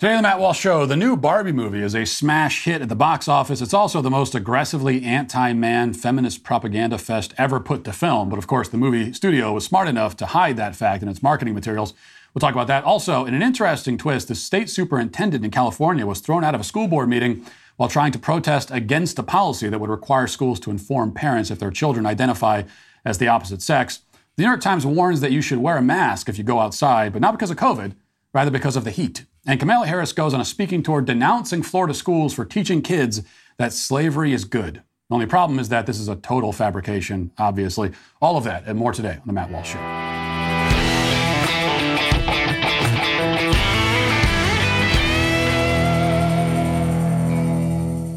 Today on the Matt Walsh Show, the new Barbie movie is a smash hit at the box office. It's also the most aggressively anti man feminist propaganda fest ever put to film. But of course, the movie studio was smart enough to hide that fact in its marketing materials. We'll talk about that. Also, in an interesting twist, the state superintendent in California was thrown out of a school board meeting while trying to protest against a policy that would require schools to inform parents if their children identify as the opposite sex. The New York Times warns that you should wear a mask if you go outside, but not because of COVID, rather because of the heat. And Kamala Harris goes on a speaking tour denouncing Florida schools for teaching kids that slavery is good. The only problem is that this is a total fabrication, obviously. All of that and more today on The Matt Walsh Show.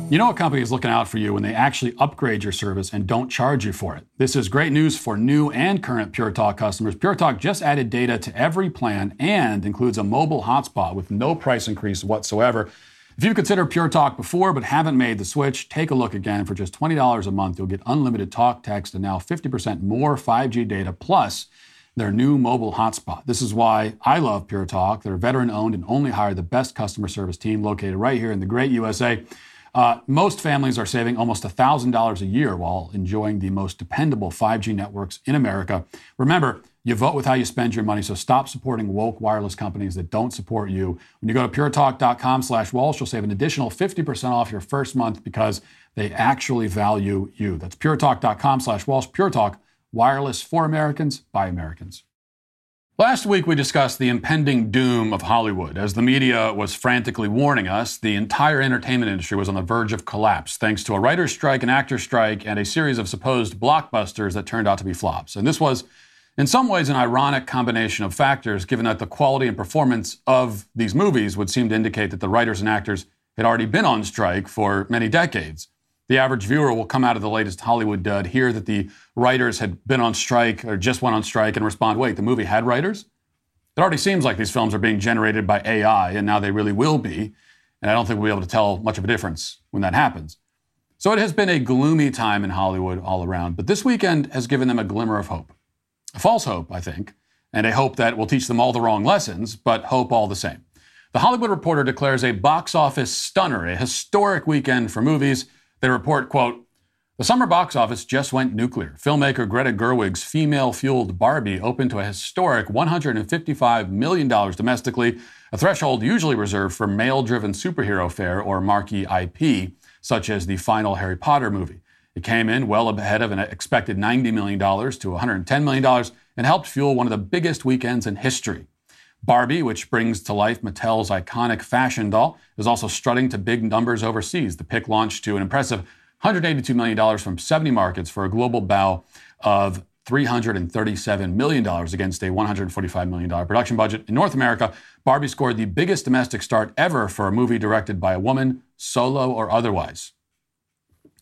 You know a company is looking out for you when they actually upgrade your service and don't charge you for it. This is great news for new and current Pure Talk customers. Pure Talk just added data to every plan and includes a mobile hotspot with no price increase whatsoever. If you've considered Pure Talk before but haven't made the switch, take a look again. For just $20 a month, you'll get unlimited talk, text, and now 50% more 5G data plus their new mobile hotspot. This is why I love Pure Talk. They're veteran owned and only hire the best customer service team located right here in the great USA. Uh, most families are saving almost $1,000 a year while enjoying the most dependable 5G networks in America. Remember, you vote with how you spend your money, so stop supporting woke wireless companies that don't support you. When you go to puretalk.com slash Walsh, you'll save an additional 50% off your first month because they actually value you. That's puretalk.com slash Walsh. Pure Talk, wireless for Americans by Americans. Last week, we discussed the impending doom of Hollywood. As the media was frantically warning us, the entire entertainment industry was on the verge of collapse thanks to a writer's strike, an actor's strike, and a series of supposed blockbusters that turned out to be flops. And this was, in some ways, an ironic combination of factors, given that the quality and performance of these movies would seem to indicate that the writers and actors had already been on strike for many decades. The average viewer will come out of the latest Hollywood uh, dud, hear that the writers had been on strike or just went on strike, and respond, wait, the movie had writers? It already seems like these films are being generated by AI, and now they really will be. And I don't think we'll be able to tell much of a difference when that happens. So it has been a gloomy time in Hollywood all around, but this weekend has given them a glimmer of hope. A false hope, I think, and a hope that will teach them all the wrong lessons, but hope all the same. The Hollywood Reporter declares a box office stunner, a historic weekend for movies they report, quote, the summer box office just went nuclear. Filmmaker Greta Gerwig's female fueled Barbie opened to a historic $155 million domestically, a threshold usually reserved for male driven superhero fare or marquee IP, such as the final Harry Potter movie. It came in well ahead of an expected $90 million to $110 million and helped fuel one of the biggest weekends in history. Barbie, which brings to life Mattel's iconic fashion doll, is also strutting to big numbers overseas. The pick launched to an impressive $182 million from 70 markets for a global bow of $337 million against a $145 million production budget. In North America, Barbie scored the biggest domestic start ever for a movie directed by a woman, solo or otherwise.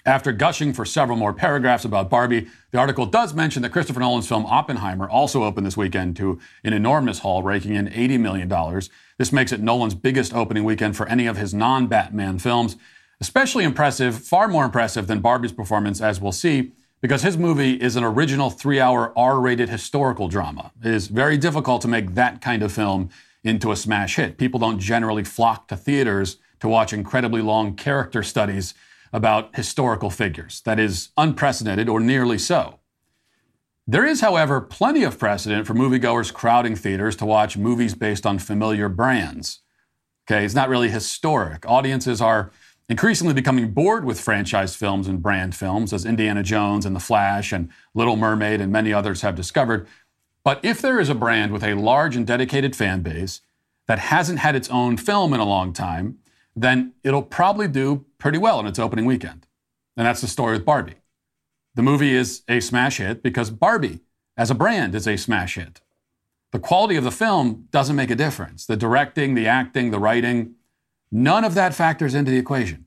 After gushing for several more paragraphs about Barbie, the article does mention that Christopher Nolan's film Oppenheimer also opened this weekend to an enormous haul, raking in $80 million. This makes it Nolan's biggest opening weekend for any of his non Batman films. Especially impressive, far more impressive than Barbie's performance, as we'll see, because his movie is an original three hour R rated historical drama. It is very difficult to make that kind of film into a smash hit. People don't generally flock to theaters to watch incredibly long character studies about historical figures. That is unprecedented, or nearly so. There is, however, plenty of precedent for moviegoers crowding theaters to watch movies based on familiar brands. Okay, it's not really historic. Audiences are increasingly becoming bored with franchise films and brand films, as Indiana Jones and The Flash and Little Mermaid and many others have discovered. But if there is a brand with a large and dedicated fan base that hasn't had its own film in a long time, then it'll probably do pretty well in its opening weekend. And that's the story with Barbie. The movie is a smash hit because Barbie, as a brand, is a smash hit. The quality of the film doesn't make a difference. The directing, the acting, the writing, none of that factors into the equation.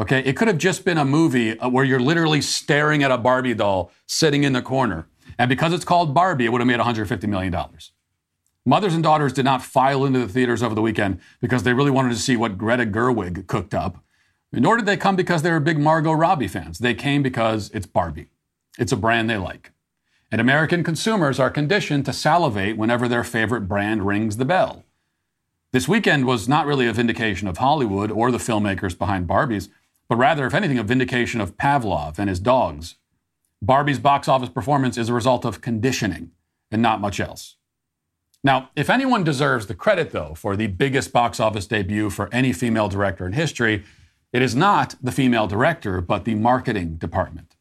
Okay, it could have just been a movie uh, where you're literally staring at a Barbie doll sitting in the corner. And because it's called Barbie, it would have made $150 million. Mothers and daughters did not file into the theaters over the weekend because they really wanted to see what Greta Gerwig cooked up. Nor did they come because they were big Margot Robbie fans. They came because it's Barbie. It's a brand they like. And American consumers are conditioned to salivate whenever their favorite brand rings the bell. This weekend was not really a vindication of Hollywood or the filmmakers behind Barbies, but rather, if anything, a vindication of Pavlov and his dogs. Barbie's box office performance is a result of conditioning and not much else. Now, if anyone deserves the credit, though, for the biggest box office debut for any female director in history, it is not the female director, but the marketing department.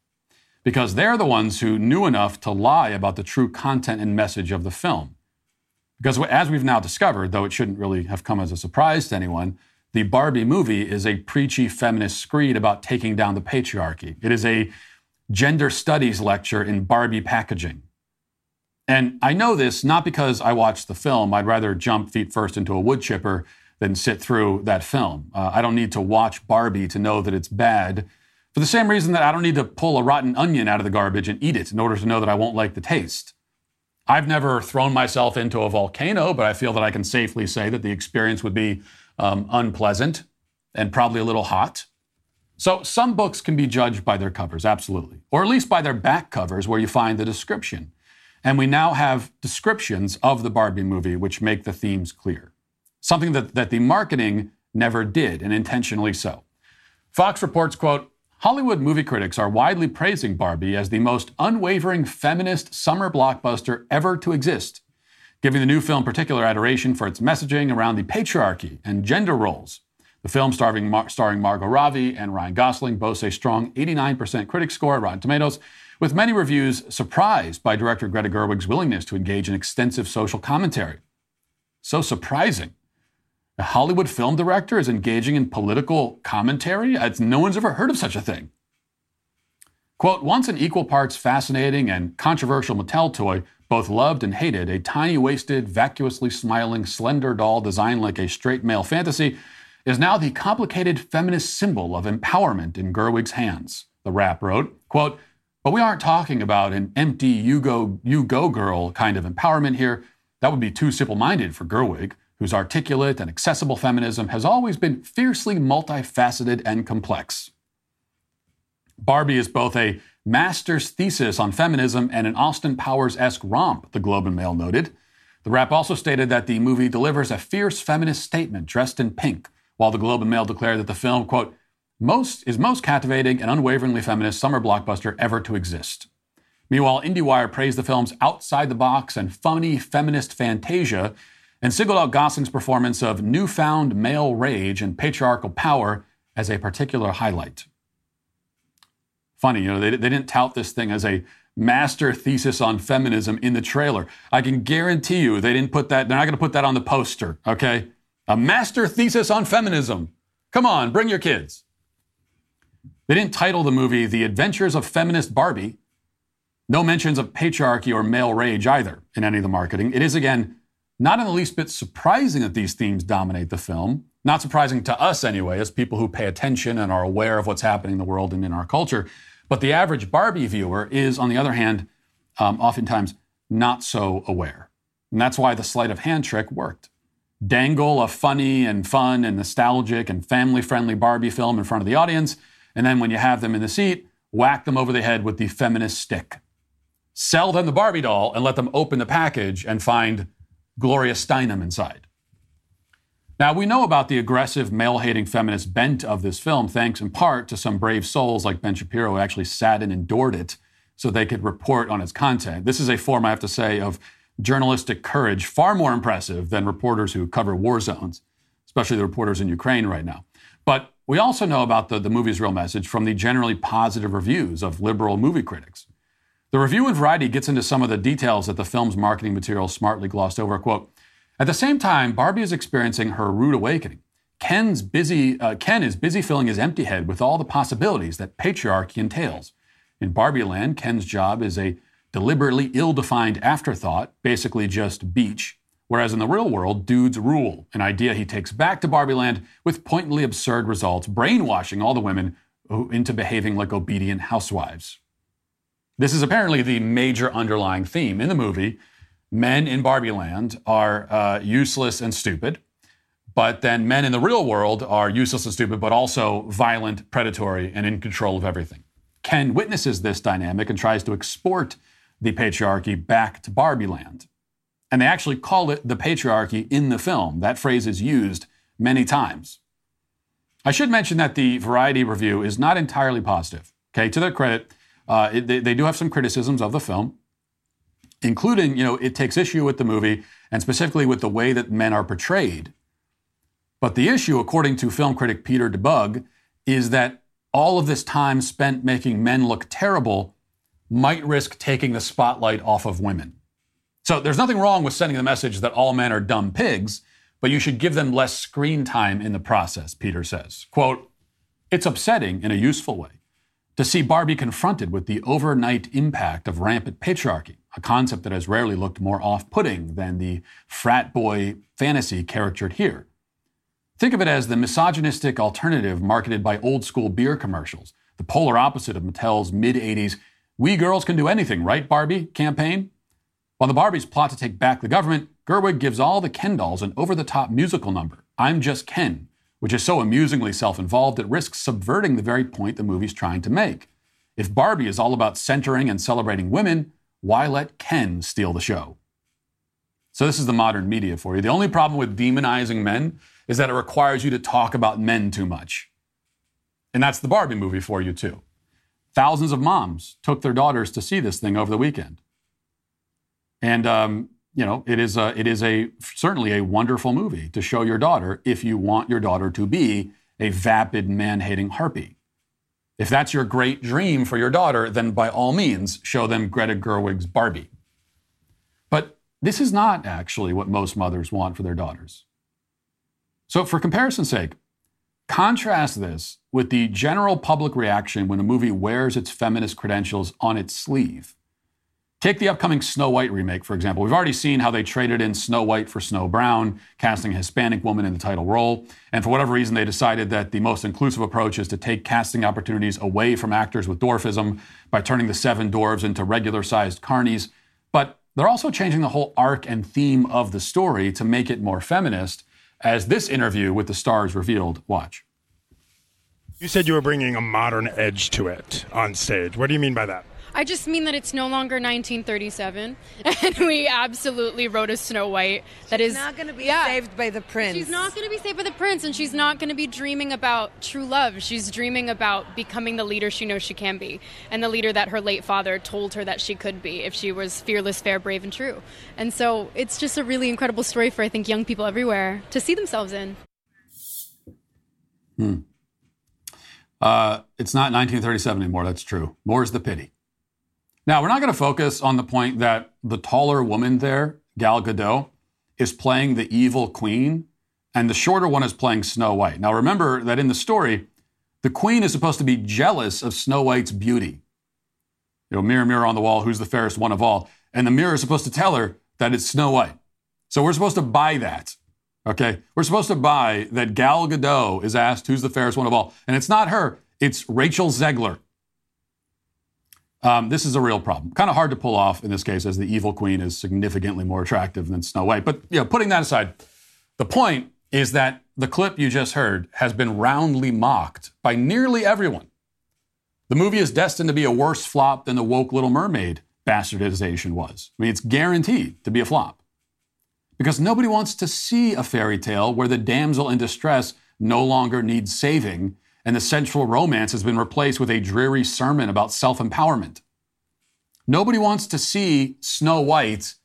Because they're the ones who knew enough to lie about the true content and message of the film. Because as we've now discovered, though it shouldn't really have come as a surprise to anyone, the Barbie movie is a preachy feminist screed about taking down the patriarchy. It is a gender studies lecture in Barbie packaging. And I know this not because I watched the film. I'd rather jump feet first into a wood chipper than sit through that film. Uh, I don't need to watch Barbie to know that it's bad. For the same reason that I don't need to pull a rotten onion out of the garbage and eat it in order to know that I won't like the taste. I've never thrown myself into a volcano, but I feel that I can safely say that the experience would be um, unpleasant and probably a little hot. So some books can be judged by their covers, absolutely, or at least by their back covers where you find the description. And we now have descriptions of the Barbie movie which make the themes clear. Something that, that the marketing never did, and intentionally so. Fox reports, quote, Hollywood movie critics are widely praising Barbie as the most unwavering feminist summer blockbuster ever to exist, giving the new film particular adoration for its messaging around the patriarchy and gender roles. The film starring, Mar- starring Margot Robbie and Ryan Gosling boasts a strong 89% critic score at Rotten Tomatoes with many reviews surprised by director Greta Gerwig's willingness to engage in extensive social commentary. So surprising. A Hollywood film director is engaging in political commentary? It's, no one's ever heard of such a thing. Quote, once an equal parts fascinating and controversial Mattel toy, both loved and hated, a tiny waisted, vacuously smiling, slender doll designed like a straight male fantasy, is now the complicated feminist symbol of empowerment in Gerwig's hands. The Wrap wrote, quote, but we aren't talking about an empty you go, you go girl kind of empowerment here. That would be too simple minded for Gerwig, whose articulate and accessible feminism has always been fiercely multifaceted and complex. Barbie is both a master's thesis on feminism and an Austin Powers esque romp, the Globe and Mail noted. The Wrap also stated that the movie delivers a fierce feminist statement dressed in pink, while the Globe and Mail declared that the film, quote, most is most captivating and unwaveringly feminist summer blockbuster ever to exist. Meanwhile, IndieWire praised the film's outside the box and funny feminist fantasia and singled out Gosling's performance of newfound male rage and patriarchal power as a particular highlight. Funny, you know, they, they didn't tout this thing as a master thesis on feminism in the trailer. I can guarantee you they didn't put that, they're not going to put that on the poster, okay? A master thesis on feminism. Come on, bring your kids. They didn't title the movie The Adventures of Feminist Barbie. No mentions of patriarchy or male rage either in any of the marketing. It is, again, not in the least bit surprising that these themes dominate the film. Not surprising to us, anyway, as people who pay attention and are aware of what's happening in the world and in our culture. But the average Barbie viewer is, on the other hand, um, oftentimes not so aware. And that's why the sleight of hand trick worked. Dangle a funny and fun and nostalgic and family friendly Barbie film in front of the audience and then when you have them in the seat, whack them over the head with the feminist stick. Sell them the Barbie doll and let them open the package and find Gloria Steinem inside. Now, we know about the aggressive, male hating feminist bent of this film, thanks in part to some brave souls like Ben Shapiro who actually sat and endured it so they could report on its content. This is a form, I have to say, of journalistic courage far more impressive than reporters who cover war zones, especially the reporters in Ukraine right now. But we also know about the, the movie's real message from the generally positive reviews of liberal movie critics. The review in Variety gets into some of the details that the film's marketing materials smartly glossed over. Quote, at the same time, Barbie is experiencing her rude awakening. Ken's busy, uh, Ken is busy filling his empty head with all the possibilities that patriarchy entails. In Barbie Land, Ken's job is a deliberately ill defined afterthought, basically just beach, Whereas in the real world, dudes rule, an idea he takes back to Barbie Land with pointedly absurd results, brainwashing all the women into behaving like obedient housewives. This is apparently the major underlying theme in the movie. Men in Barbie Land are uh, useless and stupid, but then men in the real world are useless and stupid, but also violent, predatory, and in control of everything. Ken witnesses this dynamic and tries to export the patriarchy back to Barbie Land. And they actually call it the patriarchy in the film. That phrase is used many times. I should mention that the Variety review is not entirely positive. Okay, to their credit, uh, it, they, they do have some criticisms of the film, including, you know, it takes issue with the movie and specifically with the way that men are portrayed. But the issue, according to film critic Peter Debruge, is that all of this time spent making men look terrible might risk taking the spotlight off of women. So there's nothing wrong with sending the message that all men are dumb pigs, but you should give them less screen time in the process, Peter says. Quote, it's upsetting in a useful way to see Barbie confronted with the overnight impact of rampant patriarchy, a concept that has rarely looked more off putting than the frat boy fantasy caricatured here. Think of it as the misogynistic alternative marketed by old school beer commercials, the polar opposite of Mattel's mid 80s, We girls can do anything, right, Barbie campaign. While the Barbies plot to take back the government, Gerwig gives all the Ken dolls an over the top musical number, I'm Just Ken, which is so amusingly self involved it risks subverting the very point the movie's trying to make. If Barbie is all about centering and celebrating women, why let Ken steal the show? So, this is the modern media for you. The only problem with demonizing men is that it requires you to talk about men too much. And that's the Barbie movie for you, too. Thousands of moms took their daughters to see this thing over the weekend. And um, you know, it is a, it is a certainly a wonderful movie to show your daughter if you want your daughter to be a vapid, man-hating harpy. If that's your great dream for your daughter, then by all means show them Greta Gerwig's Barbie. But this is not actually what most mothers want for their daughters. So, for comparison's sake, contrast this with the general public reaction when a movie wears its feminist credentials on its sleeve. Take the upcoming Snow White remake, for example. We've already seen how they traded in Snow White for Snow Brown, casting a Hispanic woman in the title role. And for whatever reason, they decided that the most inclusive approach is to take casting opportunities away from actors with dwarfism by turning the seven dwarves into regular sized carnies. But they're also changing the whole arc and theme of the story to make it more feminist, as this interview with the stars revealed. Watch. You said you were bringing a modern edge to it on stage. What do you mean by that? I just mean that it's no longer 1937, and we absolutely wrote a Snow White that she's is not going to be yeah. saved by the prince. She's not going to be saved by the prince, and she's not going to be dreaming about true love. She's dreaming about becoming the leader she knows she can be, and the leader that her late father told her that she could be if she was fearless, fair, brave, and true. And so it's just a really incredible story for I think young people everywhere to see themselves in. Hmm. Uh, it's not 1937 anymore. That's true. More is the pity. Now, we're not going to focus on the point that the taller woman there, Gal Gadot, is playing the evil queen, and the shorter one is playing Snow White. Now, remember that in the story, the queen is supposed to be jealous of Snow White's beauty. You know, mirror, mirror on the wall, who's the fairest one of all? And the mirror is supposed to tell her that it's Snow White. So we're supposed to buy that. Okay? We're supposed to buy that Gal Gadot is asked who's the fairest one of all. And it's not her, it's Rachel Zegler. Um, this is a real problem. Kind of hard to pull off in this case, as the evil queen is significantly more attractive than Snow White. But you know, putting that aside, the point is that the clip you just heard has been roundly mocked by nearly everyone. The movie is destined to be a worse flop than the woke Little Mermaid bastardization was. I mean, it's guaranteed to be a flop. Because nobody wants to see a fairy tale where the damsel in distress no longer needs saving and the central romance has been replaced with a dreary sermon about self empowerment. Nobody wants to see Snow White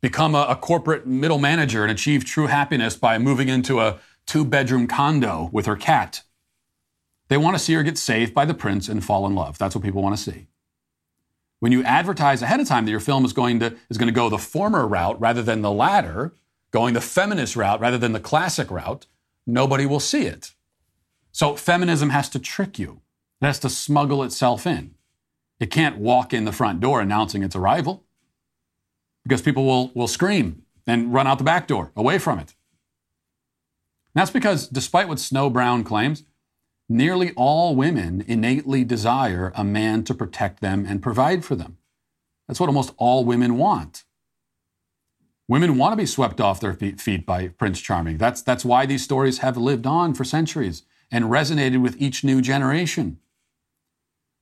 become a, a, corporate middle manager and achieve true happiness by moving into a two bedroom condo with her cat. They want to see her get saved by the prince and fall in love. That's what people want to see. When you advertise ahead of time that your film is going to, is going to go the former route rather than the latter, going the feminist route rather than the classic route, nobody will see it. So feminism has to trick you. It has to smuggle itself in. It can't walk in the front door announcing its arrival because people will, will scream and run out the back door away from it. And that's because, despite what Snow Brown claims, nearly all women innately desire a man to protect them and provide for them. That's what almost all women want. Women want to be swept off their feet by Prince Charming. That's, that's why these stories have lived on for centuries and resonated with each new generation.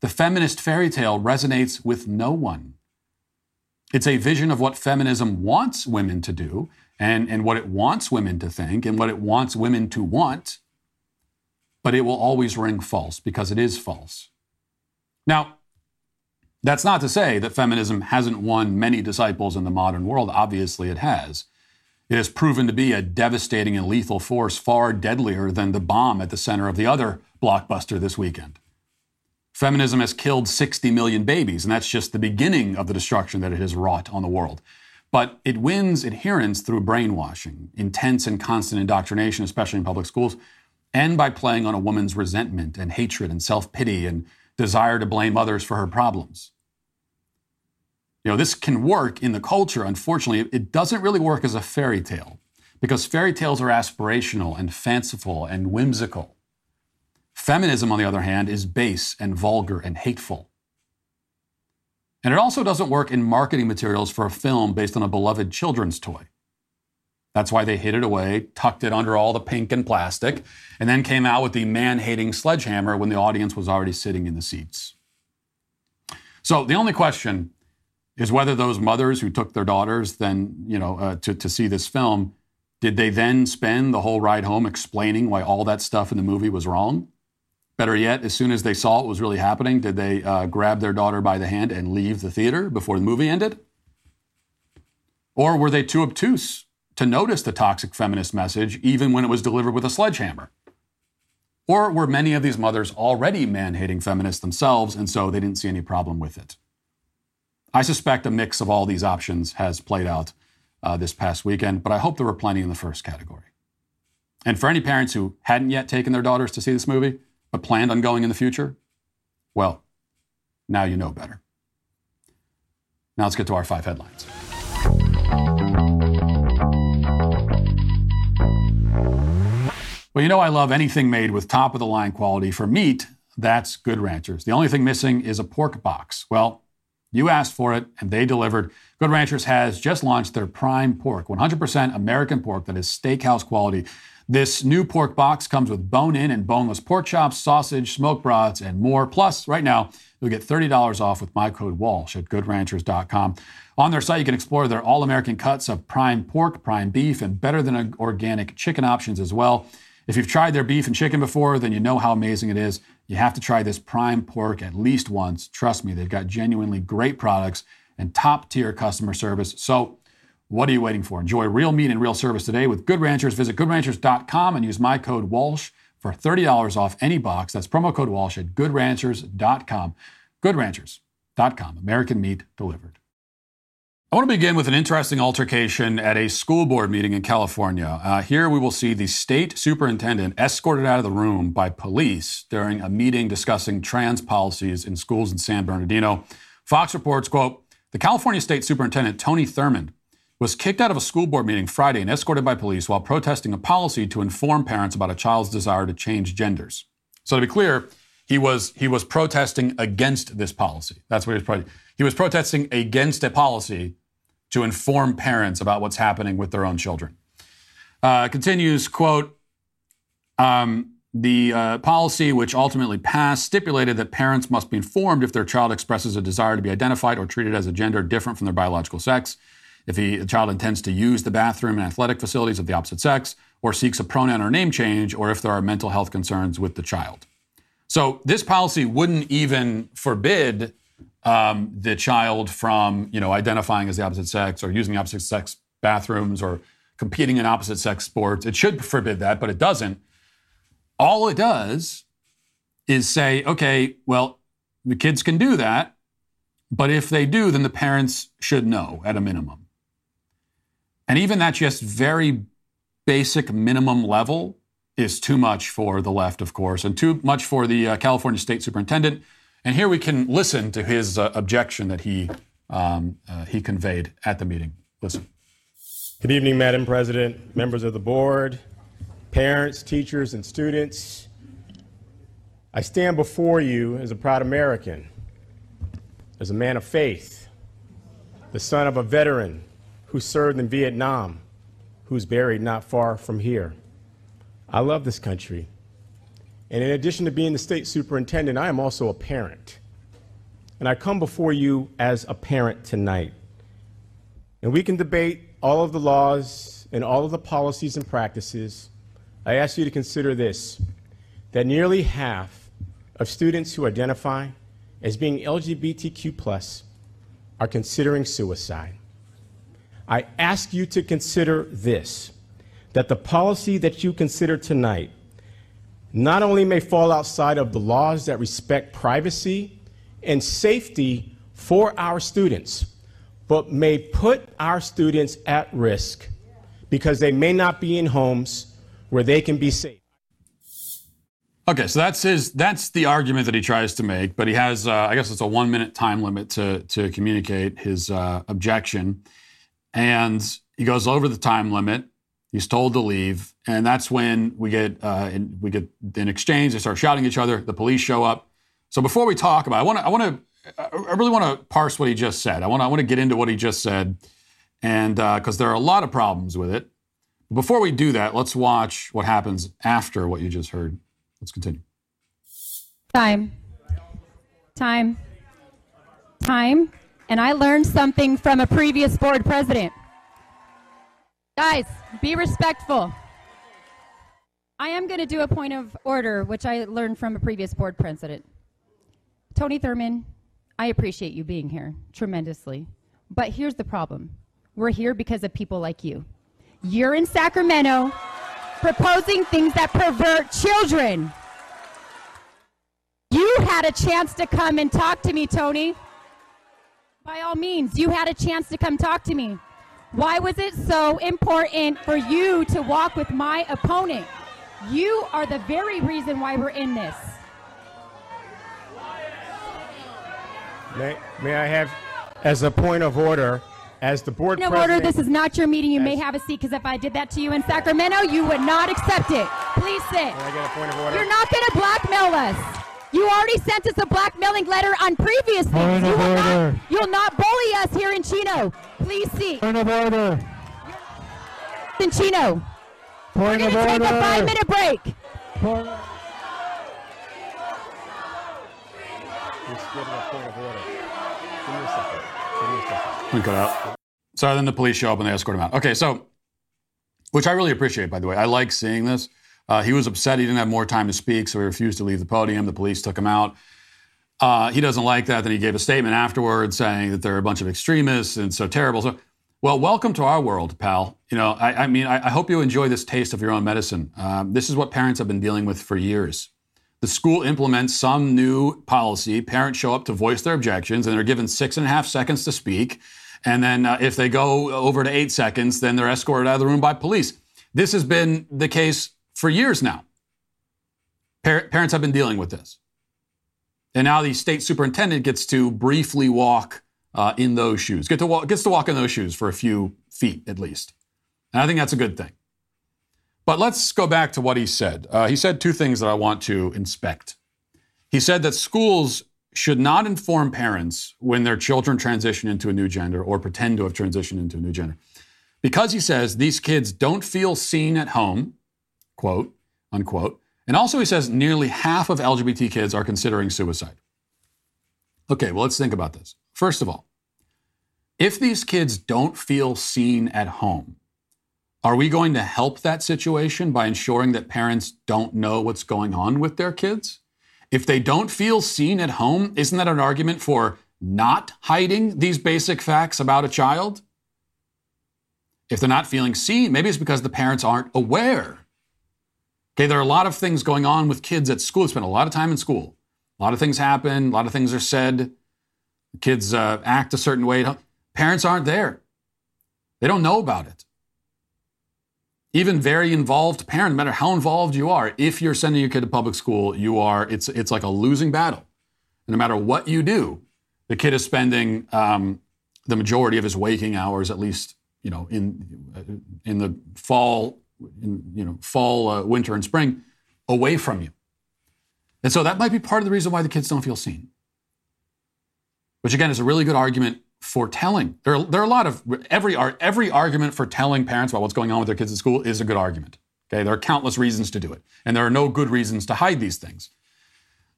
The feminist fairy tale resonates with no one. It's a vision of what feminism wants women to do and, and what it wants women to think and what it wants women to want, but it will always ring false because it is false. Now, that's not to say that feminism hasn't won many disciples in the modern world. Obviously, it has. It has proven to be a devastating and lethal force, far deadlier than the bomb at the center of the other blockbuster this weekend. Feminism has killed 60 million babies, and that's just the beginning of the destruction that it has wrought on the world. But it wins adherents through brainwashing, intense and constant indoctrination, especially in public schools, and by playing on a woman's resentment and hatred and self pity and desire to blame others for her problems. You know, this can work in the culture. Unfortunately, it doesn't really work as a fairy tale because fairy tales are aspirational and fanciful and whimsical. Feminism, on the other hand, is base and vulgar and hateful. And it also doesn't work in marketing materials for a film based on a beloved children's toy. That's why they hid it away, tucked it under all the pink and plastic, and then came out with the man hating sledgehammer when the audience was already sitting in the seats. So the only question is whether those mothers who took their daughters then, you know, uh, to, to see this film, did they then spend the whole ride home explaining why all that stuff in the movie was wrong? Better yet, as soon as they saw it was really happening, did they uh, grab their daughter by the hand and leave the theater before the movie ended? Or were they too obtuse to notice the toxic feminist message even when it was delivered with a sledgehammer? Or were many of these mothers already man hating feminists themselves and so they didn't see any problem with it? I suspect a mix of all these options has played out uh, this past weekend, but I hope there were plenty in the first category. And for any parents who hadn't yet taken their daughters to see this movie, but planned on going in the future? Well, now you know better. Now let's get to our five headlines. Well, you know I love anything made with top of the line quality for meat. That's Good Ranchers. The only thing missing is a pork box. Well, you asked for it and they delivered. Good Ranchers has just launched their prime pork, 100% American pork that is steakhouse quality this new pork box comes with bone in and boneless pork chops, sausage, smoked brats, and more. Plus, right now, you'll get $30 off with my code WALSH at goodranchers.com. On their site, you can explore their all American cuts of prime pork, prime beef, and better than organic chicken options as well. If you've tried their beef and chicken before, then you know how amazing it is. You have to try this prime pork at least once. Trust me, they've got genuinely great products and top tier customer service. So, what are you waiting for? Enjoy real meat and real service today with Good Ranchers. Visit goodranchers.com and use my code WALSH for $30 off any box. That's promo code WALSH at goodranchers.com. Goodranchers.com. American meat delivered. I want to begin with an interesting altercation at a school board meeting in California. Uh, here we will see the state superintendent escorted out of the room by police during a meeting discussing trans policies in schools in San Bernardino. Fox reports, quote, the California state superintendent, Tony Thurmond, was kicked out of a school board meeting Friday and escorted by police while protesting a policy to inform parents about a child's desire to change genders. So to be clear, he was he was protesting against this policy. That's what he was protesting. He was protesting against a policy to inform parents about what's happening with their own children. Uh, continues quote. Um, the uh, policy, which ultimately passed, stipulated that parents must be informed if their child expresses a desire to be identified or treated as a gender different from their biological sex if he, the child intends to use the bathroom and athletic facilities of the opposite sex, or seeks a pronoun or name change, or if there are mental health concerns with the child. So this policy wouldn't even forbid um, the child from, you know, identifying as the opposite sex or using opposite sex bathrooms or competing in opposite sex sports. It should forbid that, but it doesn't. All it does is say, okay, well, the kids can do that, but if they do, then the parents should know at a minimum. And even that just very basic minimum level is too much for the left, of course, and too much for the uh, California State Superintendent. And here we can listen to his uh, objection that he um, uh, he conveyed at the meeting. Listen. Good evening, Madam President, members of the board, parents, teachers, and students. I stand before you as a proud American, as a man of faith, the son of a veteran who served in Vietnam, who's buried not far from here. I love this country. And in addition to being the state superintendent, I am also a parent. And I come before you as a parent tonight, and we can debate all of the laws and all of the policies and practices, I ask you to consider this that nearly half of students who identify as being LGBTQ are considering suicide. I ask you to consider this that the policy that you consider tonight not only may fall outside of the laws that respect privacy and safety for our students, but may put our students at risk because they may not be in homes where they can be safe. Okay, so that's his. That's the argument that he tries to make, but he has, uh, I guess, it's a one-minute time limit to to communicate his uh, objection, and he goes over the time limit. He's told to leave, and that's when we get uh, in, we get in exchange. They start shouting at each other. The police show up. So before we talk about, it, I want to I want to I really want to parse what he just said. I want I want to get into what he just said, and because uh, there are a lot of problems with it. Before we do that, let's watch what happens after what you just heard. Let's continue. Time. Time. Time. And I learned something from a previous board president. Guys, be respectful. I am going to do a point of order, which I learned from a previous board president. Tony Thurmond, I appreciate you being here tremendously. But here's the problem we're here because of people like you. You're in Sacramento proposing things that pervert children. You had a chance to come and talk to me, Tony. By all means, you had a chance to come talk to me. Why was it so important for you to walk with my opponent? You are the very reason why we're in this. May, may I have, as a point of order, as the board point of order, this is not your meeting. You may have a seat because if I did that to you in Sacramento, you would not accept it. Please sit. Can I get a point of order? You're not going to blackmail us. You already sent us a blackmailing letter on previous things. You will, not, you'll not bully us here in Chino. Please see. Point of order. In Chino. Point We're going to take a five minute break. Point. We cut out. So then the police show up and they escort him out. Okay, so, which I really appreciate, by the way. I like seeing this. Uh, he was upset he didn't have more time to speak, so he refused to leave the podium. The police took him out. Uh, he doesn't like that. Then he gave a statement afterwards saying that they're a bunch of extremists and so terrible. So, well, welcome to our world, pal. You know, I, I mean, I, I, hope you enjoy this taste of your own medicine. Um, this is what parents have been dealing with for years. The school implements some new policy. Parents show up to voice their objections, and they're given six and a half seconds to speak. And then, uh, if they go over to eight seconds, then they're escorted out of the room by police. This has been the case for years now. Par- parents have been dealing with this. And now the state superintendent gets to briefly walk uh, in those shoes, Get to walk, gets to walk in those shoes for a few feet at least. And I think that's a good thing. But let's go back to what he said. Uh, he said two things that I want to inspect. He said that schools should not inform parents when their children transition into a new gender or pretend to have transitioned into a new gender. Because he says these kids don't feel seen at home, quote, unquote. And also, he says nearly half of LGBT kids are considering suicide. Okay, well, let's think about this. First of all, if these kids don't feel seen at home, are we going to help that situation by ensuring that parents don't know what's going on with their kids? If they don't feel seen at home, isn't that an argument for not hiding these basic facts about a child? If they're not feeling seen, maybe it's because the parents aren't aware Okay, there are a lot of things going on with kids at school. Spend a lot of time in school. A lot of things happen. A lot of things are said. Kids uh, act a certain way. Parents aren't there. They don't know about it. Even very involved parent, no matter how involved you are, if you're sending your kid to public school, you are. It's it's like a losing battle. And no matter what you do, the kid is spending um, the majority of his waking hours, at least you know, in in the fall in you know fall, uh, winter, and spring away from you. And so that might be part of the reason why the kids don't feel seen. Which again is a really good argument for telling. There are, there are a lot of every every argument for telling parents about what's going on with their kids at school is a good argument. Okay, there are countless reasons to do it, and there are no good reasons to hide these things.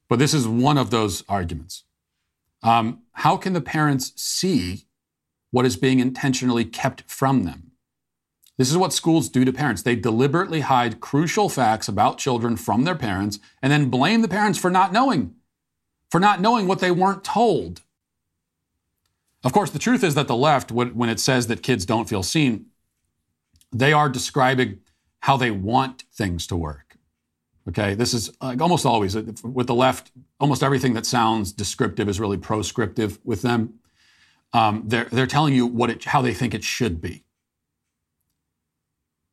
But this is one of those arguments. Um, how can the parents see what is being intentionally kept from them. This is what schools do to parents. They deliberately hide crucial facts about children from their parents and then blame the parents for not knowing, for not knowing what they weren't told. Of course, the truth is that the left, when it says that kids don't feel seen, they are describing how they want things to work. Okay, this is like almost always with the left, almost everything that sounds descriptive is really proscriptive with them. Um, they're, they're telling you what it, how they think it should be.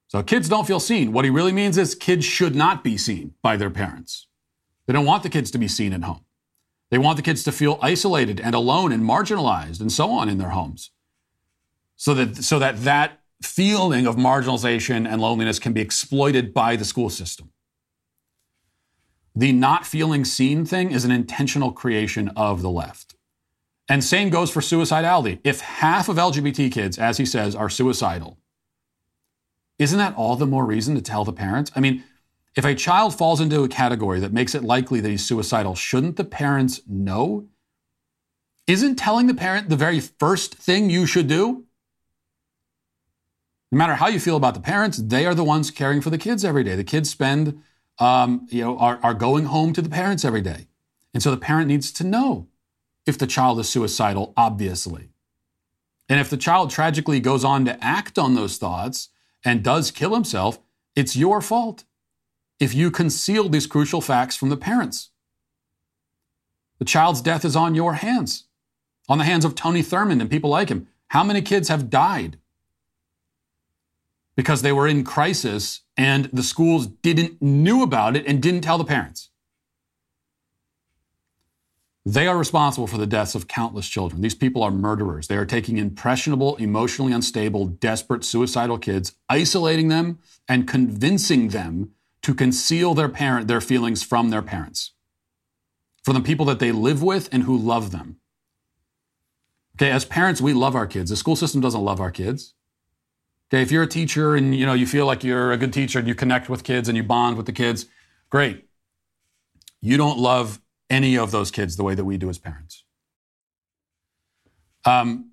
So kids don't feel seen. What he really means is kids should not be seen by their parents. They don't want the kids to be seen at home. They want the kids to feel isolated and alone and marginalized and so on in their homes. So that so that that feeling of marginalization and loneliness can be exploited by the school system. The not feeling seen thing is an intentional creation of the left. And same goes for suicidality. If half of LGBT kids, as he says, are suicidal, isn't that all the more reason to tell the parents? I mean, if a child falls into a category that makes it likely that he's suicidal, shouldn't the parents know? Isn't telling the parent the very first thing you should do? No matter how you feel about the parents, they are the ones caring for the kids every day. The kids spend, um, you know, are, are going home to the parents every day. And so the parent needs to know if the child is suicidal, obviously. And if the child tragically goes on to act on those thoughts, and does kill himself, it's your fault if you conceal these crucial facts from the parents. The child's death is on your hands, on the hands of Tony Thurmond and people like him. How many kids have died because they were in crisis and the schools didn't knew about it and didn't tell the parents? They are responsible for the deaths of countless children. These people are murderers. They are taking impressionable, emotionally unstable, desperate, suicidal kids, isolating them and convincing them to conceal their parent their feelings from their parents. From the people that they live with and who love them. Okay, as parents, we love our kids. The school system doesn't love our kids. Okay, if you're a teacher and you know you feel like you're a good teacher and you connect with kids and you bond with the kids, great. You don't love any of those kids the way that we do as parents. Um,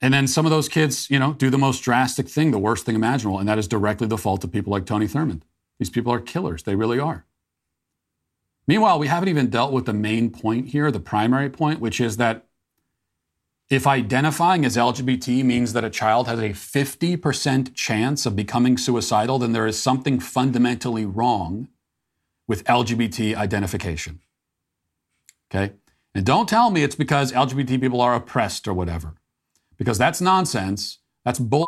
and then some of those kids, you know, do the most drastic thing, the worst thing imaginable, and that is directly the fault of people like Tony Thurmond. These people are killers. They really are. Meanwhile, we haven't even dealt with the main point here, the primary point, which is that if identifying as LGBT means that a child has a 50% chance of becoming suicidal, then there is something fundamentally wrong with LGBT identification. Okay? And don't tell me it's because LGBT people are oppressed or whatever, because that's nonsense. That's bull.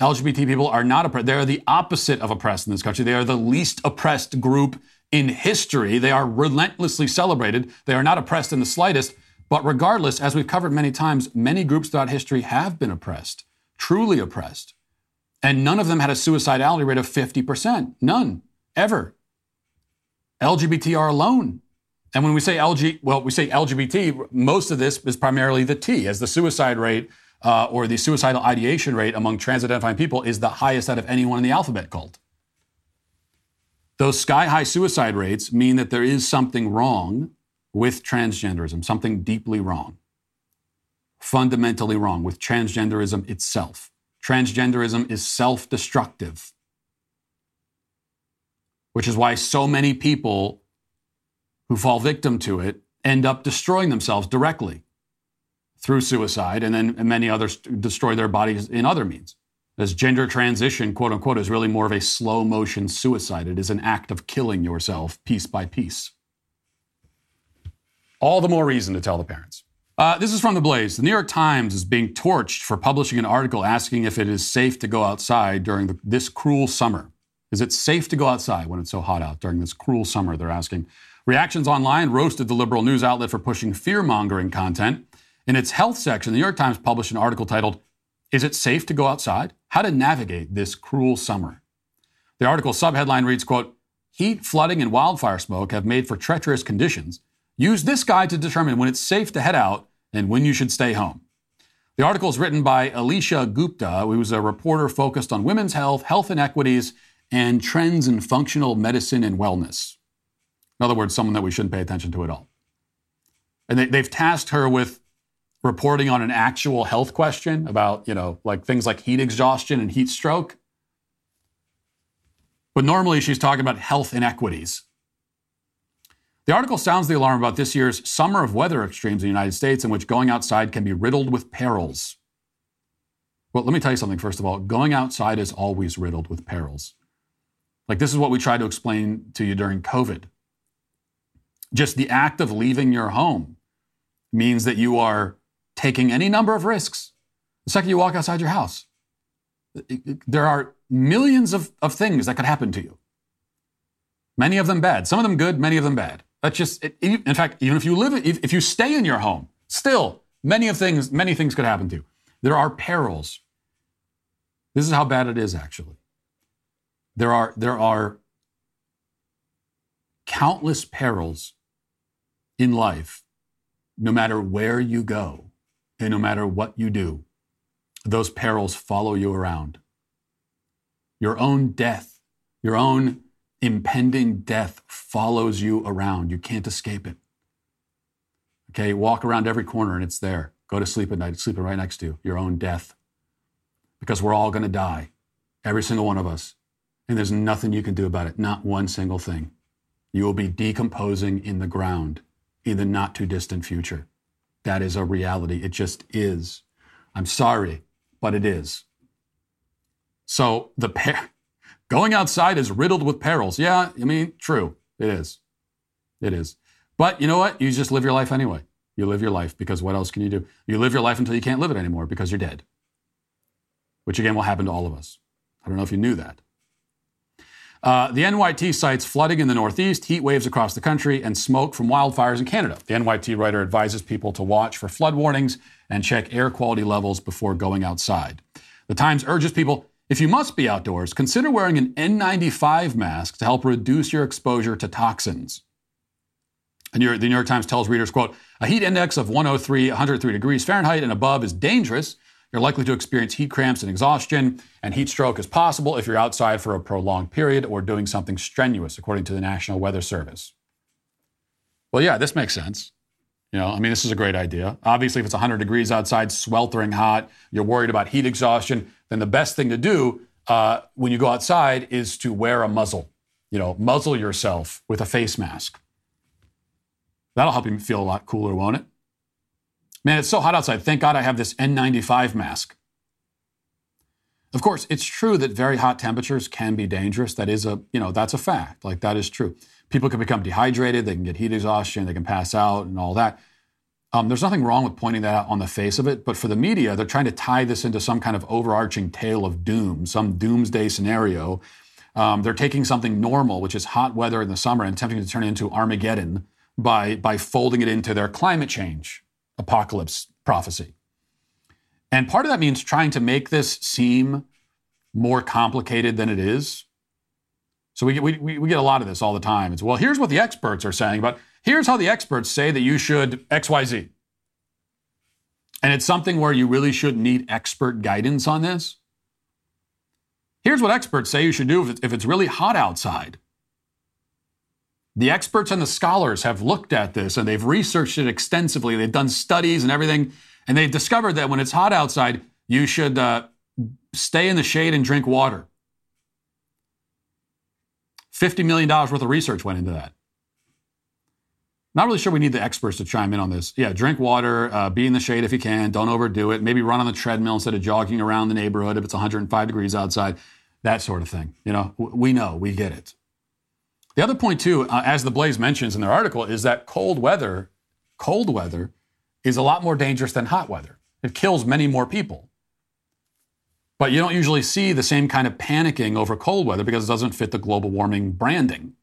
LGBT people are not oppressed. They are the opposite of oppressed in this country. They are the least oppressed group in history. They are relentlessly celebrated. They are not oppressed in the slightest. But regardless, as we've covered many times, many groups throughout history have been oppressed, truly oppressed. And none of them had a suicidality rate of 50%. None, ever. LGBT are alone and when we say LG, well, we say LGBT, most of this is primarily the T, as the suicide rate uh, or the suicidal ideation rate among trans identifying people is the highest out of anyone in the alphabet cult. Those sky high suicide rates mean that there is something wrong with transgenderism, something deeply wrong, fundamentally wrong with transgenderism itself. Transgenderism is self destructive, which is why so many people who fall victim to it end up destroying themselves directly through suicide, and then many others destroy their bodies in other means. As gender transition, quote unquote, is really more of a slow motion suicide. It is an act of killing yourself piece by piece. All the more reason to tell the parents. Uh, this is from The Blaze. The New York Times is being torched for publishing an article asking if it is safe to go outside during the, this cruel summer. Is it safe to go outside when it's so hot out during this cruel summer? They're asking. Reactions Online roasted the liberal news outlet for pushing fear mongering content. In its health section, the New York Times published an article titled, Is It Safe to Go Outside? How to Navigate This Cruel Summer. The article subheadline reads, quote, Heat, flooding, and wildfire smoke have made for treacherous conditions. Use this guide to determine when it's safe to head out and when you should stay home. The article is written by Alicia Gupta, who is a reporter focused on women's health, health inequities, and trends in functional medicine and wellness. In other words, someone that we shouldn't pay attention to at all. And they, have tasked her with reporting on an actual health question about, you know, like things like heat exhaustion and heat stroke. But normally she's talking about health inequities. The article sounds the alarm about this year's summer of weather extremes in the United States, in which going outside can be riddled with perils. Well, let me tell you something, first of all. Going outside is always riddled with perils. Like, this is what we tried to explain to you during COVID. Just the act of leaving your home means that you are taking any number of risks. The second you walk outside your house, there are millions of, of things that could happen to you. Many of them bad, some of them good, many of them bad. That's just, it, in fact, even if you live, if, if you stay in your home, still, many of things, many things could happen to you. There are perils. This is how bad it is, actually. There are, there are countless perils in life, no matter where you go and no matter what you do. Those perils follow you around. Your own death, your own impending death follows you around. You can't escape it. Okay, walk around every corner and it's there. Go to sleep at night, it's sleeping right next to you, your own death. Because we're all going to die, every single one of us. And there's nothing you can do about it, not one single thing. You will be decomposing in the ground in the not too distant future. That is a reality. It just is. I'm sorry, but it is. So the pair. Going outside is riddled with perils. Yeah, I mean, true. It is. It is. But you know what? You just live your life anyway. You live your life because what else can you do? You live your life until you can't live it anymore because you're dead. Which again will happen to all of us. I don't know if you knew that. Uh, the NYT cites flooding in the Northeast, heat waves across the country, and smoke from wildfires in Canada. The NYT writer advises people to watch for flood warnings and check air quality levels before going outside. The Times urges people if you must be outdoors, consider wearing an N95 mask to help reduce your exposure to toxins. And the New York Times tells readers, quote, a heat index of 103, 103 degrees Fahrenheit and above is dangerous. You're likely to experience heat cramps and exhaustion, and heat stroke is possible if you're outside for a prolonged period or doing something strenuous, according to the National Weather Service. Well, yeah, this makes sense. You know, I mean, this is a great idea. Obviously, if it's 100 degrees outside, sweltering hot, you're worried about heat exhaustion, then the best thing to do uh, when you go outside is to wear a muzzle. You know, muzzle yourself with a face mask. That'll help you feel a lot cooler, won't it? Man, it's so hot outside. Thank God I have this N95 mask. Of course, it's true that very hot temperatures can be dangerous. That is a, you know, that's a fact. Like that is true. People can become dehydrated, they can get heat exhaustion, they can pass out and all that. Um, there's nothing wrong with pointing that out on the face of it, but for the media, they're trying to tie this into some kind of overarching tale of doom, some doomsday scenario. Um, they're taking something normal, which is hot weather in the summer, and attempting to turn it into Armageddon by, by folding it into their climate change apocalypse prophecy. And part of that means trying to make this seem more complicated than it is. So we, we, we get a lot of this all the time. It's, well, here's what the experts are saying, but here's how the experts say that you should XYZ. And it's something where you really should need expert guidance on this. Here's what experts say you should do if it's really hot outside. The experts and the scholars have looked at this and they've researched it extensively. They've done studies and everything, and they've discovered that when it's hot outside, you should uh, stay in the shade and drink water. $50 million worth of research went into that. Not really sure we need the experts to chime in on this. Yeah, drink water, uh, be in the shade if you can, don't overdo it. Maybe run on the treadmill instead of jogging around the neighborhood if it's 105 degrees outside, that sort of thing. You know, we know, we get it. The other point, too, uh, as the Blaze mentions in their article, is that cold weather, cold weather, is a lot more dangerous than hot weather. It kills many more people. But you don't usually see the same kind of panicking over cold weather because it doesn't fit the global warming branding.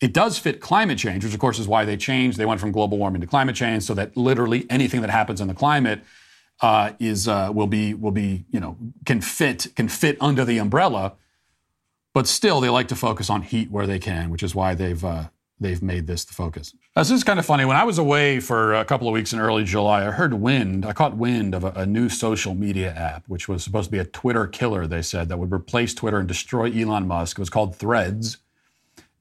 It does fit climate change, which of course is why they changed. They went from global warming to climate change, so that literally anything that happens in the climate uh, is uh, will be will be you know can fit can fit under the umbrella. But still, they like to focus on heat where they can, which is why they've uh, they've made this the focus. This is kind of funny. When I was away for a couple of weeks in early July, I heard wind. I caught wind of a, a new social media app, which was supposed to be a Twitter killer. They said that would replace Twitter and destroy Elon Musk. It was called Threads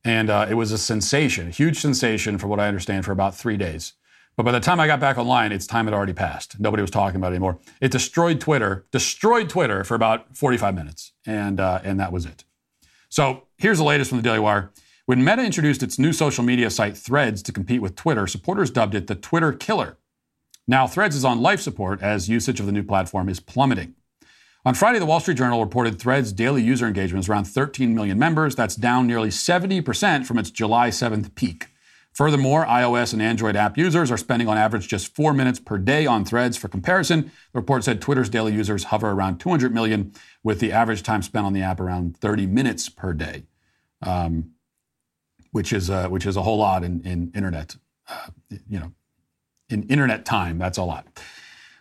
and uh, it was a sensation, a huge sensation, for what I understand, for about three days. But by the time I got back online, its time had already passed. Nobody was talking about it anymore. It destroyed Twitter, destroyed Twitter for about 45 minutes, and uh, and that was it. So here's the latest from the Daily Wire. When Meta introduced its new social media site Threads to compete with Twitter, supporters dubbed it the Twitter killer. Now Threads is on life support as usage of the new platform is plummeting. On Friday, the Wall Street Journal reported Threads' daily user engagement is around 13 million members. That's down nearly 70% from its July 7th peak. Furthermore, iOS and Android app users are spending on average just four minutes per day on threads. For comparison, the report said Twitter's daily users hover around 200 million, with the average time spent on the app around 30 minutes per day, um, which is uh, which is a whole lot in, in internet, uh, you know, in internet time. That's a lot.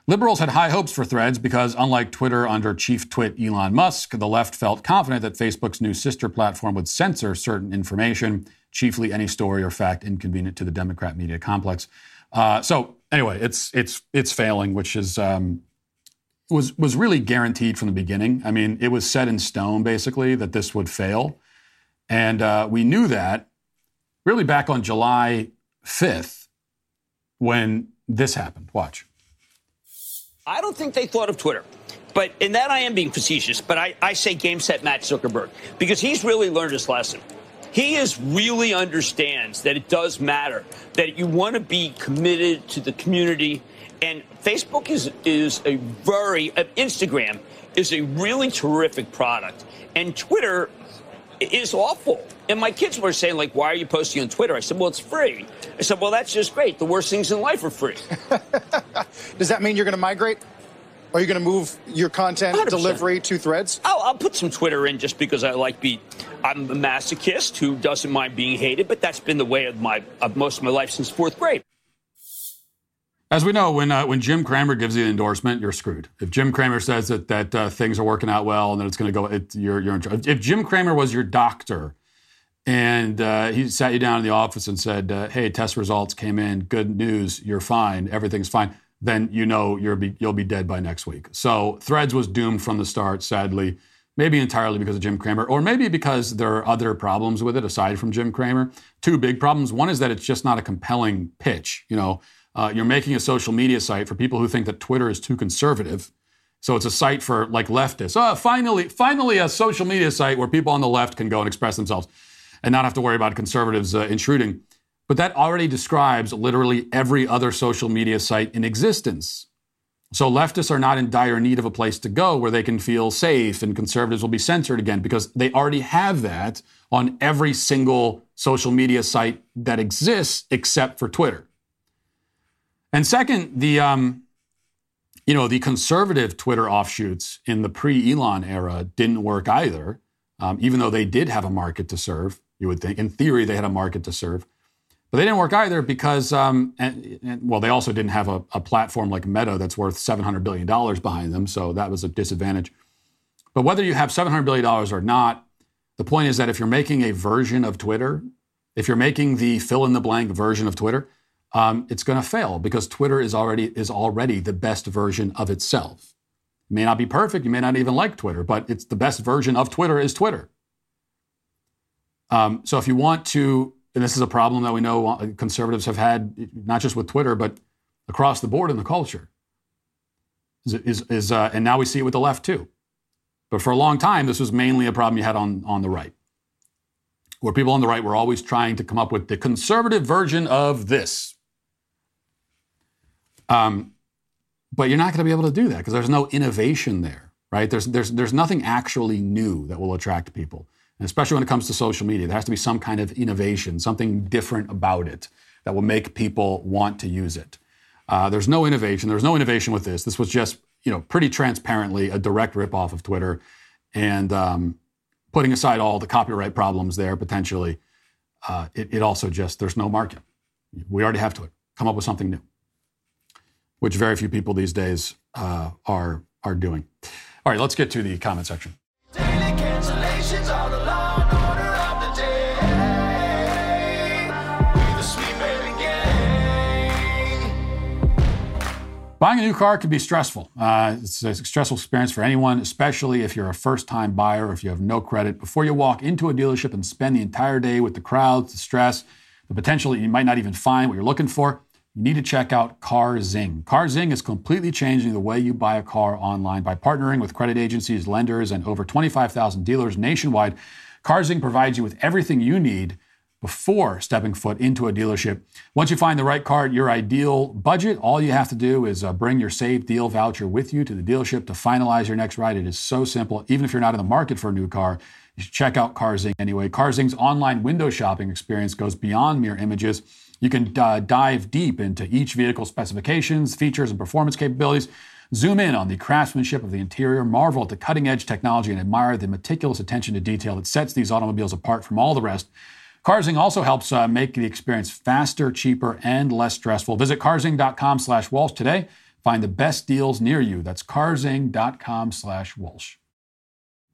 Liberals had high hopes for Threads because, unlike Twitter under chief twit Elon Musk, the left felt confident that Facebook's new sister platform would censor certain information chiefly any story or fact inconvenient to the Democrat media complex. Uh, so anyway, it's it's it's failing, which is um, was was really guaranteed from the beginning. I mean, it was set in stone basically that this would fail, and uh, we knew that really back on July fifth when this happened. Watch. I don't think they thought of Twitter. But in that, I am being facetious. But I, I say game set Matt Zuckerberg because he's really learned his lesson. He is really understands that it does matter, that you want to be committed to the community. And Facebook is, is a very, uh, Instagram is a really terrific product. And Twitter is awful. And my kids were saying, like, why are you posting on Twitter? I said, well, it's free. I said, well, that's just great. The worst things in life are free. Does that mean you're going to migrate? Are you going to move your content 100%. delivery to Threads? I'll, I'll put some Twitter in just because I like be. I'm a masochist who doesn't mind being hated, but that's been the way of my of most of my life since fourth grade. As we know, when uh, when Jim Cramer gives you an endorsement, you're screwed. If Jim Cramer says that that uh, things are working out well and that it's going to go, it, you're you're in charge. If Jim Cramer was your doctor and uh, he sat you down in the office and said, uh, "Hey, test results came in. Good news. You're fine. Everything's fine." Then you know you're be, you'll be dead by next week. So Threads was doomed from the start, sadly. Maybe entirely because of Jim Cramer, or maybe because there are other problems with it aside from Jim Cramer. Two big problems. One is that it's just not a compelling pitch. You know, uh, you're making a social media site for people who think that Twitter is too conservative. So it's a site for like leftists. Oh, finally, finally, a social media site where people on the left can go and express themselves and not have to worry about conservatives uh, intruding. But that already describes literally every other social media site in existence. So leftists are not in dire need of a place to go where they can feel safe and conservatives will be censored again because they already have that on every single social media site that exists except for Twitter. And second, the um, you know the conservative Twitter offshoots in the pre-Elon era didn't work either, um, even though they did have a market to serve. You would think, in theory, they had a market to serve. But they didn't work either because, um, and, and, well, they also didn't have a, a, platform like Meta that's worth $700 billion behind them. So that was a disadvantage. But whether you have $700 billion or not, the point is that if you're making a version of Twitter, if you're making the fill in the blank version of Twitter, um, it's going to fail because Twitter is already, is already the best version of itself. It may not be perfect. You may not even like Twitter, but it's the best version of Twitter is Twitter. Um, so if you want to and this is a problem that we know uh, conservatives have had, not just with Twitter, but across the board in the culture. Is, is, is uh, and now we see it with the left too. But for a long time, this was mainly a problem you had on, on the right, where people on the right were always trying to come up with the conservative version of this. Um, but you're not going to be able to do that because there's no innovation there, right? There's, there's, there's nothing actually new that will attract people. And especially when it comes to social media, there has to be some kind of innovation, something different about it that will make people want to use it. Uh, there's no innovation. There's no innovation with this. This was just, you know, pretty transparently a direct ripoff of Twitter, and um, putting aside all the copyright problems there potentially, uh, it, it, also just there's no market. We already have Twitter. Come up with something new, which very few people these days uh, are are doing. All right, let's get to the comment section. Buying a new car can be stressful. Uh, it's a stressful experience for anyone, especially if you're a first time buyer if you have no credit. Before you walk into a dealership and spend the entire day with the crowds, the stress, the potential that you might not even find what you're looking for, you need to check out CarZing. CarZing is completely changing the way you buy a car online by partnering with credit agencies, lenders, and over 25,000 dealers nationwide. CarZing provides you with everything you need before stepping foot into a dealership. Once you find the right car at your ideal budget, all you have to do is uh, bring your saved deal voucher with you to the dealership to finalize your next ride. It is so simple. Even if you're not in the market for a new car, you should check out CarZing anyway. CarZing's online window shopping experience goes beyond mere images. You can uh, dive deep into each vehicle specifications, features, and performance capabilities. Zoom in on the craftsmanship of the interior, marvel at the cutting edge technology, and admire the meticulous attention to detail that sets these automobiles apart from all the rest. Carzing also helps uh, make the experience faster, cheaper, and less stressful. Visit carzing.com slash Walsh today. Find the best deals near you. That's carzing.com slash Walsh.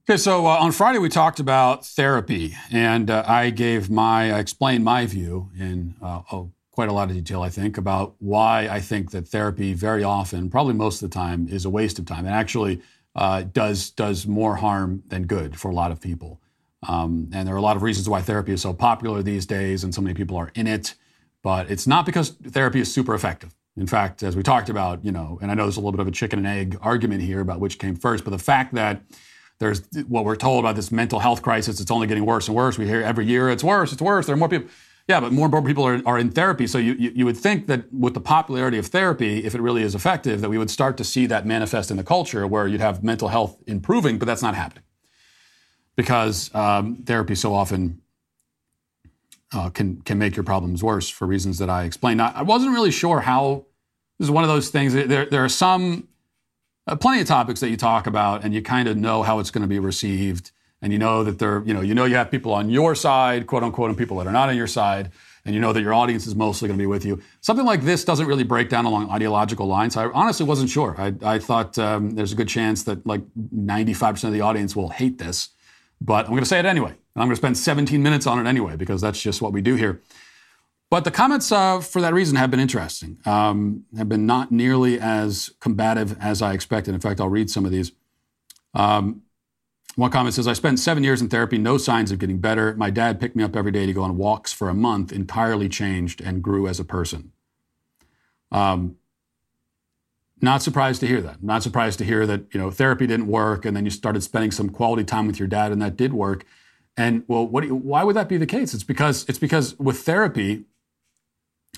Okay, so uh, on Friday we talked about therapy, and uh, I gave my, I explained my view in oh, quite a lot of detail, I think, about why I think that therapy very often, probably most of the time, is a waste of time and actually uh, does does more harm than good for a lot of people. Um, and there are a lot of reasons why therapy is so popular these days and so many people are in it. But it's not because therapy is super effective. In fact, as we talked about, you know, and I know there's a little bit of a chicken and egg argument here about which came first, but the fact that there's what we're told about this mental health crisis, it's only getting worse and worse. We hear every year it's worse, it's worse. There are more people. Yeah, but more and more people are, are in therapy. So you, you, you would think that with the popularity of therapy, if it really is effective, that we would start to see that manifest in the culture where you'd have mental health improving, but that's not happening because um, therapy so often uh, can can make your problems worse for reasons that I explained. I, I, wasn't really sure how. This is one of those things. There there are some uh, plenty of topics that you talk about, and you kind of know how it's going to be received, and you know that there you know you know you have people on your side, quote unquote, and people that are not on your side. And you know that your audience is mostly going to be with you. Something like this doesn't really break down along ideological lines. I honestly wasn't sure. I, I thought um, there's a good chance that like 95% of the audience will hate this but I'm going to say it anyway. And I'm going to spend 17 minutes on it anyway, because that's just what we do here. But the comments uh, for that reason have been interesting, um, have been not nearly as combative as I expected. In fact, I'll read some of these. Um, one comment says, I spent seven years in therapy, no signs of getting better. My dad picked me up every day to go on walks for a month, entirely changed and grew as a person. Um, not surprised to hear that. Not surprised to hear that, you know, therapy didn't work and then you started spending some quality time with your dad and that did work. And well, what you, why would that be the case? It's because it's because with therapy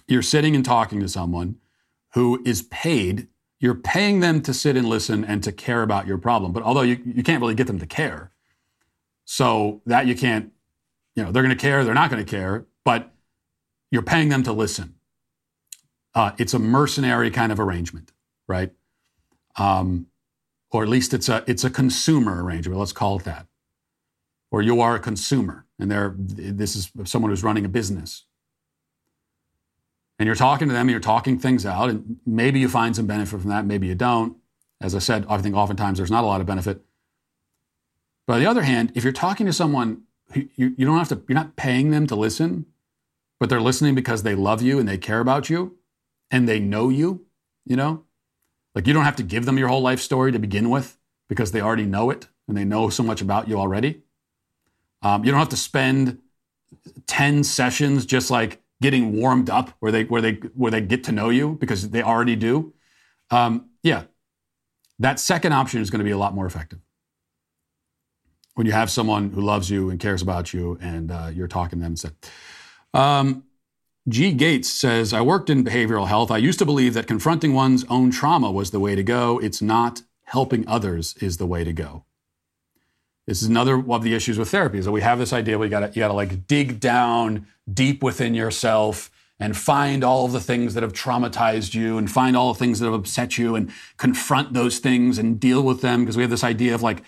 you're sitting and talking to someone who is paid, you're paying them to sit and listen and to care about your problem. But although you, you can't really get them to care. So that you can't, you know, they're going to care, they're not going to care, but you're paying them to listen. Uh, it's a mercenary kind of arrangement right? Um, or at least it's a it's a consumer arrangement. Let's call it that. Or you are a consumer, and there this is someone who's running a business, and you're talking to them, and you're talking things out, and maybe you find some benefit from that, maybe you don't. As I said, I think oftentimes there's not a lot of benefit. But on the other hand, if you're talking to someone, you, you don't have to, you're not paying them to listen, but they're listening because they love you and they care about you, and they know you, you know, like you don't have to give them your whole life story to begin with because they already know it and they know so much about you already. Um, you don't have to spend 10 sessions just like getting warmed up where they, where they, where they get to know you because they already do. Um, yeah, that second option is going to be a lot more effective. When you have someone who loves you and cares about you and uh, you're talking to them. So, um, G. Gates says, I worked in behavioral health. I used to believe that confronting one's own trauma was the way to go. It's not. Helping others is the way to go. This is another one of the issues with therapy is that we have this idea we gotta you gotta like dig down deep within yourself and find all of the things that have traumatized you and find all the things that have upset you and confront those things and deal with them because we have this idea of like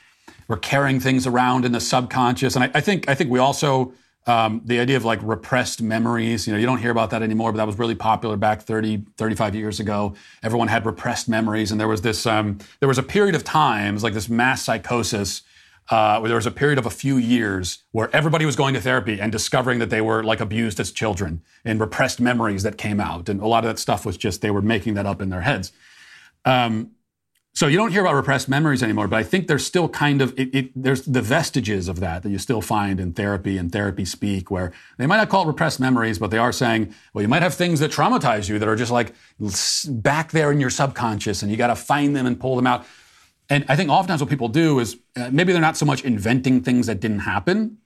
we're carrying things around in the subconscious. And I, I think I think we also um, the idea of like repressed memories, you know, you don't hear about that anymore, but that was really popular back 30, 35 years ago. Everyone had repressed memories. And there was this, um, there was a period of times like this mass psychosis uh, where there was a period of a few years where everybody was going to therapy and discovering that they were like abused as children and repressed memories that came out. And a lot of that stuff was just, they were making that up in their heads. Um, so you don't hear about repressed memories anymore, but I think there's still kind of it, it, there's the vestiges of that that you still find in therapy and therapy speak, where they might not call it repressed memories, but they are saying, well, you might have things that traumatize you that are just like back there in your subconscious, and you got to find them and pull them out. And I think oftentimes what people do is uh, maybe they're not so much inventing things that didn't happen,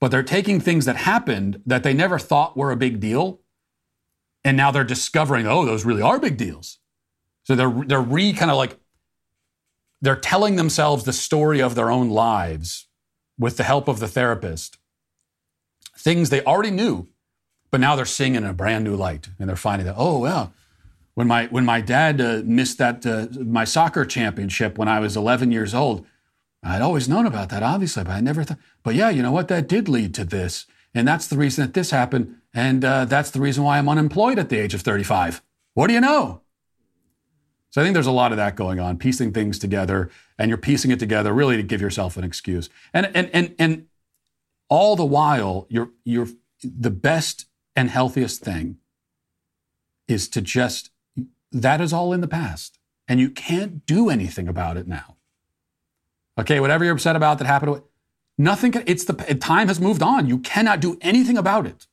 but they're taking things that happened that they never thought were a big deal, and now they're discovering, oh, those really are big deals. So they're they're re kind of like they're telling themselves the story of their own lives with the help of the therapist. Things they already knew, but now they're seeing in a brand new light, and they're finding that oh well, when my when my dad uh, missed that uh, my soccer championship when I was 11 years old, I'd always known about that, obviously, but I never thought. But yeah, you know what? That did lead to this, and that's the reason that this happened, and uh, that's the reason why I'm unemployed at the age of 35. What do you know? So I think there's a lot of that going on, piecing things together, and you're piecing it together really to give yourself an excuse. And and and and all the while, you're you're the best and healthiest thing is to just that is all in the past, and you can't do anything about it now. Okay, whatever you're upset about that happened, nothing. Can, it's the time has moved on. You cannot do anything about it.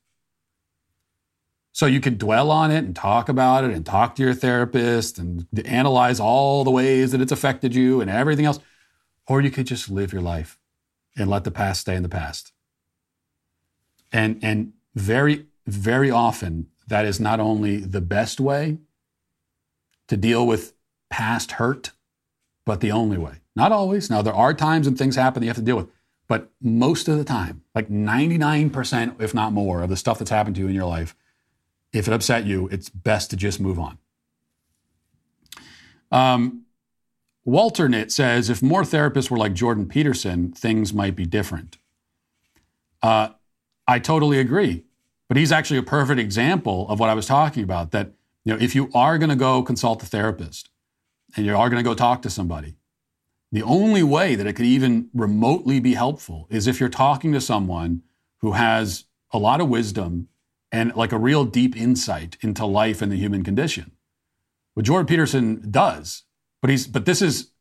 So you could dwell on it and talk about it and talk to your therapist and analyze all the ways that it's affected you and everything else. Or you could just live your life and let the past stay in the past. And, and very, very often, that is not only the best way to deal with past hurt, but the only way. Not always. Now, there are times when things happen that you have to deal with, but most of the time, like 99%, if not more, of the stuff that's happened to you in your life if it upset you, it's best to just move on. Um, Walternit says if more therapists were like Jordan Peterson, things might be different. Uh, I totally agree, but he's actually a perfect example of what I was talking about. That you know, if you are going to go consult a therapist and you are going to go talk to somebody, the only way that it could even remotely be helpful is if you're talking to someone who has a lot of wisdom and like a real deep insight into life and the human condition. What Jordan Peterson does, but he's but this is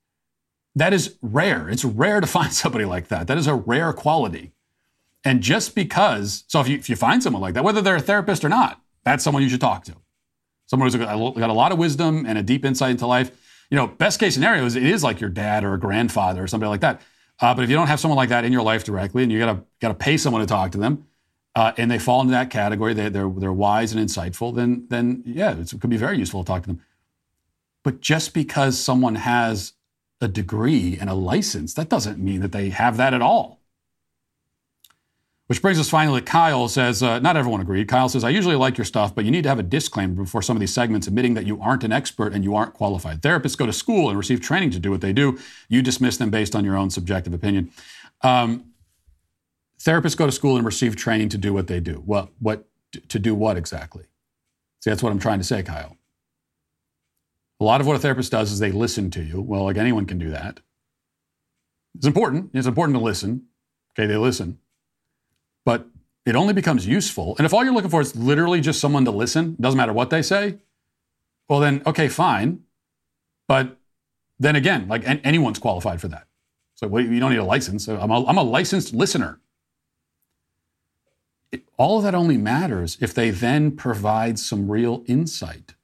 that is rare. It's rare to find somebody like that. That is a rare quality. And just because, so if you, if you find someone like that, whether they're a therapist or not, that's someone you should talk to. Someone who's got a lot of wisdom and a deep insight into life. You know, best case scenario is it is like your dad or a grandfather or somebody like that. Uh, but if you don't have someone like that in your life directly, and you gotta gotta pay someone to talk to them, uh, and they fall into that category, they, they're, they're wise and insightful, then, then yeah, it could be very useful to talk to them. But just because someone has a degree and a license, that doesn't mean that they have that at all. Which brings us finally, to Kyle says, uh, not everyone agreed. Kyle says, I usually like your stuff, but you need to have a disclaimer before some of these segments admitting that you aren't an expert and you aren't qualified. Therapists go to school and receive training to do what they do. You dismiss them based on your own subjective opinion. Um, Therapists go to school and receive training to do what they do. What, what, to do what exactly? See, that's what I'm trying to say, Kyle. A lot of what a therapist does is they listen to you. Well, like anyone can do that. It's important. It's important to listen. Okay, they listen. But it only becomes useful. And if all you're looking for is literally just someone to listen, doesn't matter what they say, well, then, okay, fine. But then again, like anyone's qualified for that. So well, you don't need a license. I'm a, I'm a licensed listener all of that only matters if they then provide some real insight.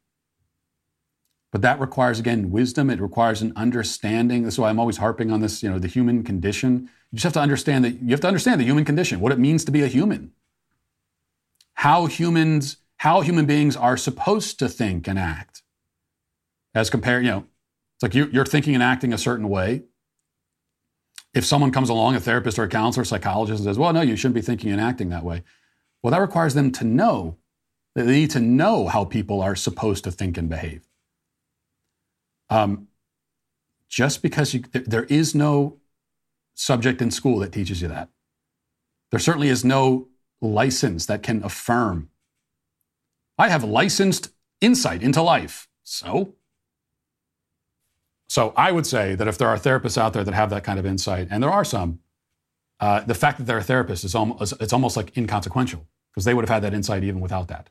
But that requires, again, wisdom. It requires an understanding. That's why I'm always harping on this, you know, the human condition. You just have to understand that you have to understand the human condition, what it means to be a human. How humans, how human beings are supposed to think and act. As compared, you know, it's like you, you're thinking and acting a certain way. If someone comes along, a therapist or a counselor, psychologist, and says, well, no, you shouldn't be thinking and acting that way. Well, that requires them to know. They need to know how people are supposed to think and behave. Um, just because you, there is no subject in school that teaches you that. There certainly is no license that can affirm. I have licensed insight into life. So? So I would say that if there are therapists out there that have that kind of insight, and there are some, uh, the fact that they're a therapist is almost, it's almost like inconsequential because they would have had that insight even without that.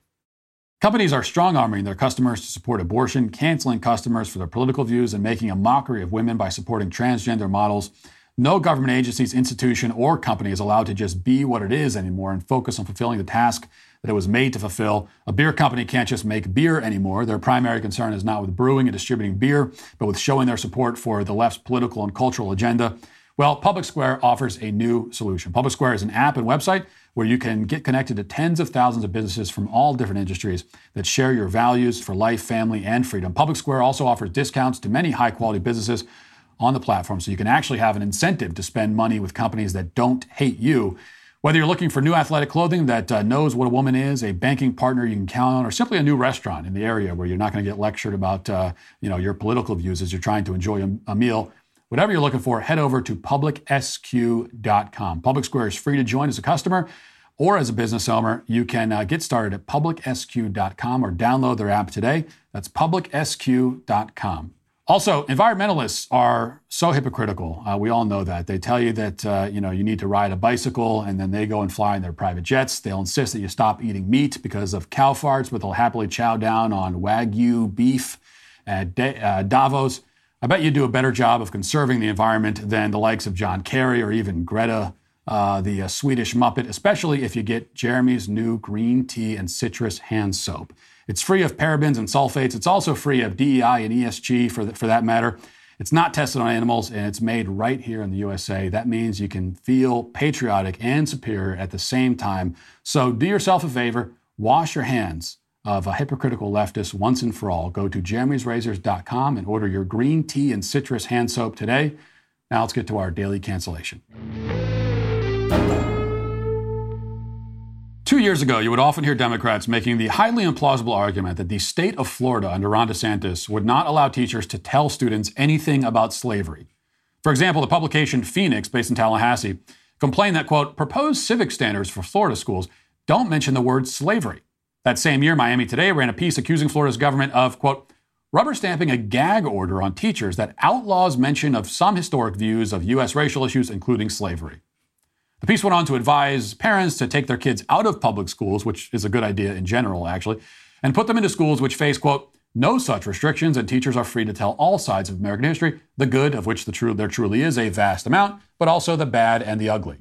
Companies are strong arming their customers to support abortion, canceling customers for their political views, and making a mockery of women by supporting transgender models. No government agency, institution, or company is allowed to just be what it is anymore and focus on fulfilling the task that it was made to fulfill. A beer company can't just make beer anymore. Their primary concern is not with brewing and distributing beer, but with showing their support for the left's political and cultural agenda. Well, Public Square offers a new solution. Public Square is an app and website where you can get connected to tens of thousands of businesses from all different industries that share your values for life, family, and freedom. Public Square also offers discounts to many high quality businesses on the platform, so you can actually have an incentive to spend money with companies that don't hate you. Whether you're looking for new athletic clothing that uh, knows what a woman is, a banking partner you can count on, or simply a new restaurant in the area where you're not going to get lectured about uh, you know, your political views as you're trying to enjoy a, a meal, Whatever you're looking for, head over to publicsq.com. Public Square is free to join as a customer or as a business owner. You can uh, get started at publicsq.com or download their app today. That's publicsq.com. Also, environmentalists are so hypocritical. Uh, we all know that. They tell you that uh, you know you need to ride a bicycle, and then they go and fly in their private jets. They'll insist that you stop eating meat because of cow farts, but they'll happily chow down on wagyu beef at uh, Davos. I bet you do a better job of conserving the environment than the likes of John Kerry or even Greta, uh, the uh, Swedish Muppet, especially if you get Jeremy's new green tea and citrus hand soap. It's free of parabens and sulfates. It's also free of DEI and ESG for, the, for that matter. It's not tested on animals and it's made right here in the USA. That means you can feel patriotic and superior at the same time. So do yourself a favor, wash your hands of a hypocritical leftist once and for all. Go to jeremy'srazors.com and order your green tea and citrus hand soap today. Now let's get to our daily cancellation. Two years ago, you would often hear Democrats making the highly implausible argument that the state of Florida under Ron DeSantis would not allow teachers to tell students anything about slavery. For example, the publication Phoenix, based in Tallahassee, complained that, quote, proposed civic standards for Florida schools don't mention the word slavery. That same year, Miami Today ran a piece accusing Florida's government of, quote, rubber stamping a gag order on teachers that outlaws mention of some historic views of U.S. racial issues, including slavery. The piece went on to advise parents to take their kids out of public schools, which is a good idea in general, actually, and put them into schools which face, quote, no such restrictions, and teachers are free to tell all sides of American history, the good, of which the true, there truly is a vast amount, but also the bad and the ugly.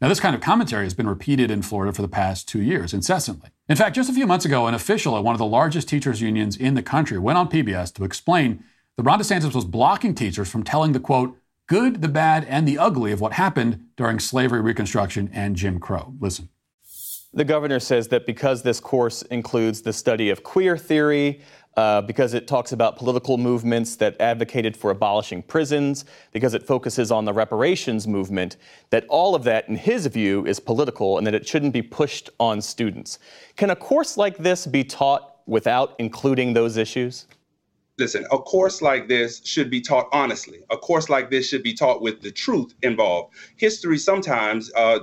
Now, this kind of commentary has been repeated in Florida for the past two years, incessantly. In fact, just a few months ago, an official at one of the largest teachers' unions in the country went on PBS to explain that Ron DeSantis was blocking teachers from telling the quote, good, the bad, and the ugly of what happened during slavery, Reconstruction, and Jim Crow. Listen. The governor says that because this course includes the study of queer theory, uh, because it talks about political movements that advocated for abolishing prisons, because it focuses on the reparations movement, that all of that, in his view, is political and that it shouldn't be pushed on students. Can a course like this be taught without including those issues? Listen, a course like this should be taught honestly. A course like this should be taught with the truth involved. History sometimes uh,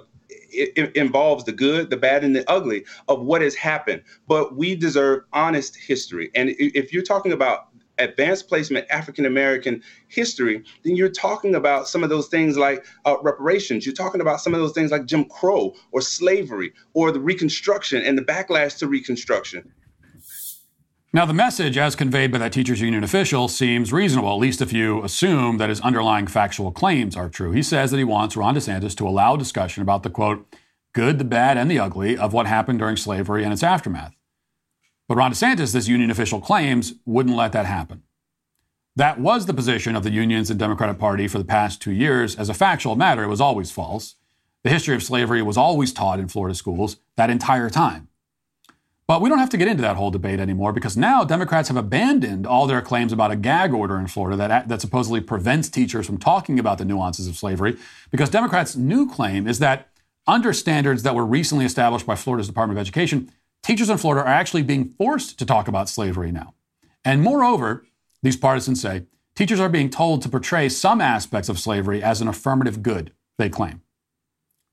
it, it involves the good, the bad, and the ugly of what has happened. But we deserve honest history. And if you're talking about advanced placement African American history, then you're talking about some of those things like uh, reparations. You're talking about some of those things like Jim Crow or slavery or the Reconstruction and the backlash to Reconstruction. Now, the message, as conveyed by that teachers union official, seems reasonable, at least if you assume that his underlying factual claims are true. He says that he wants Ron DeSantis to allow discussion about the quote, good, the bad, and the ugly of what happened during slavery and its aftermath. But Ron DeSantis, this union official claims, wouldn't let that happen. That was the position of the unions and Democratic Party for the past two years. As a factual matter, it was always false. The history of slavery was always taught in Florida schools that entire time. But we don't have to get into that whole debate anymore because now Democrats have abandoned all their claims about a gag order in Florida that, that supposedly prevents teachers from talking about the nuances of slavery. Because Democrats' new claim is that under standards that were recently established by Florida's Department of Education, teachers in Florida are actually being forced to talk about slavery now. And moreover, these partisans say teachers are being told to portray some aspects of slavery as an affirmative good, they claim.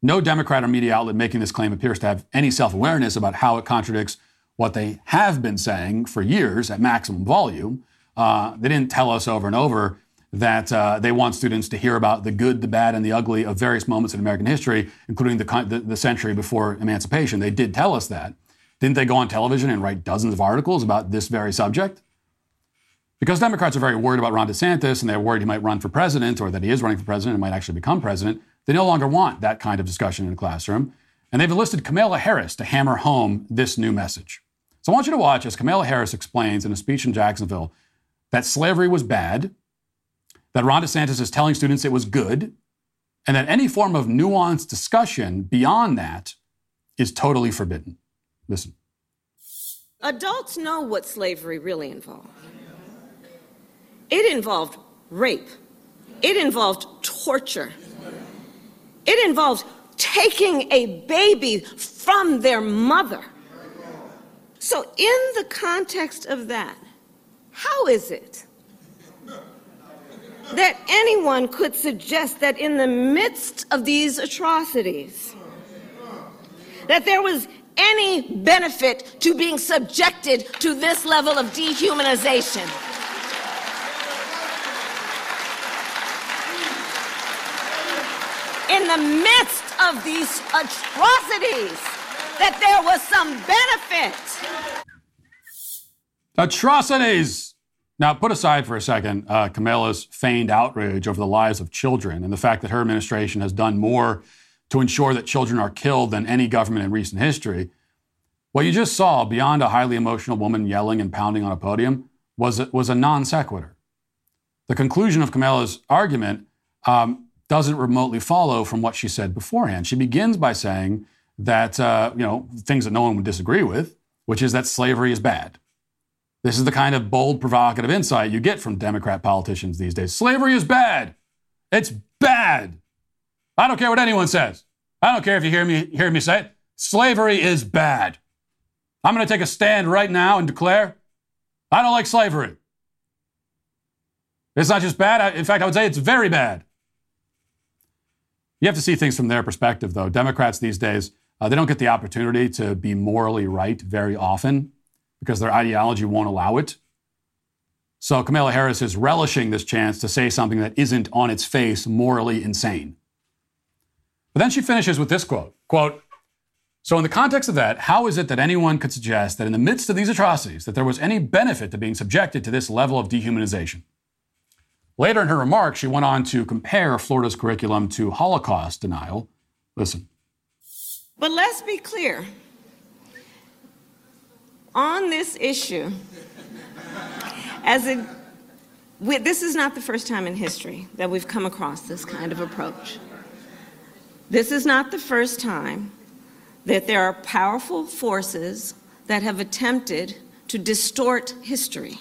No Democrat or media outlet making this claim appears to have any self awareness about how it contradicts what they have been saying for years at maximum volume. Uh, they didn't tell us over and over that uh, they want students to hear about the good, the bad, and the ugly of various moments in American history, including the, the, the century before emancipation. They did tell us that. Didn't they go on television and write dozens of articles about this very subject? Because Democrats are very worried about Ron DeSantis and they're worried he might run for president or that he is running for president and might actually become president, they no longer want that kind of discussion in a classroom. And they've enlisted Kamala Harris to hammer home this new message. So I want you to watch as Kamala Harris explains in a speech in Jacksonville that slavery was bad, that Ron DeSantis is telling students it was good, and that any form of nuanced discussion beyond that is totally forbidden. Listen. Adults know what slavery really involved. It involved rape. It involved torture. It involved taking a baby from their mother. So, in the context of that, how is it that anyone could suggest that in the midst of these atrocities, that there was any benefit to being subjected to this level of dehumanization? In the midst of these atrocities, that there was some benefit. Atrocities! Now, put aside for a second uh, Kamala's feigned outrage over the lives of children and the fact that her administration has done more to ensure that children are killed than any government in recent history. What you just saw, beyond a highly emotional woman yelling and pounding on a podium, was a, was a non sequitur. The conclusion of Kamala's argument um, doesn't remotely follow from what she said beforehand. She begins by saying that, uh, you know, things that no one would disagree with, which is that slavery is bad. This is the kind of bold, provocative insight you get from Democrat politicians these days. Slavery is bad. It's bad. I don't care what anyone says. I don't care if you hear me hear me say it. Slavery is bad. I'm going to take a stand right now and declare I don't like slavery. It's not just bad. In fact, I would say it's very bad. You have to see things from their perspective, though. Democrats these days, uh, they don't get the opportunity to be morally right very often because their ideology won't allow it. So Kamala Harris is relishing this chance to say something that isn't on its face morally insane. But then she finishes with this quote, quote, so in the context of that, how is it that anyone could suggest that in the midst of these atrocities that there was any benefit to being subjected to this level of dehumanization? Later in her remarks, she went on to compare Florida's curriculum to Holocaust denial. Listen. But let's be clear on this issue, as it, we, this is not the first time in history that we've come across this kind of approach. This is not the first time that there are powerful forces that have attempted to distort history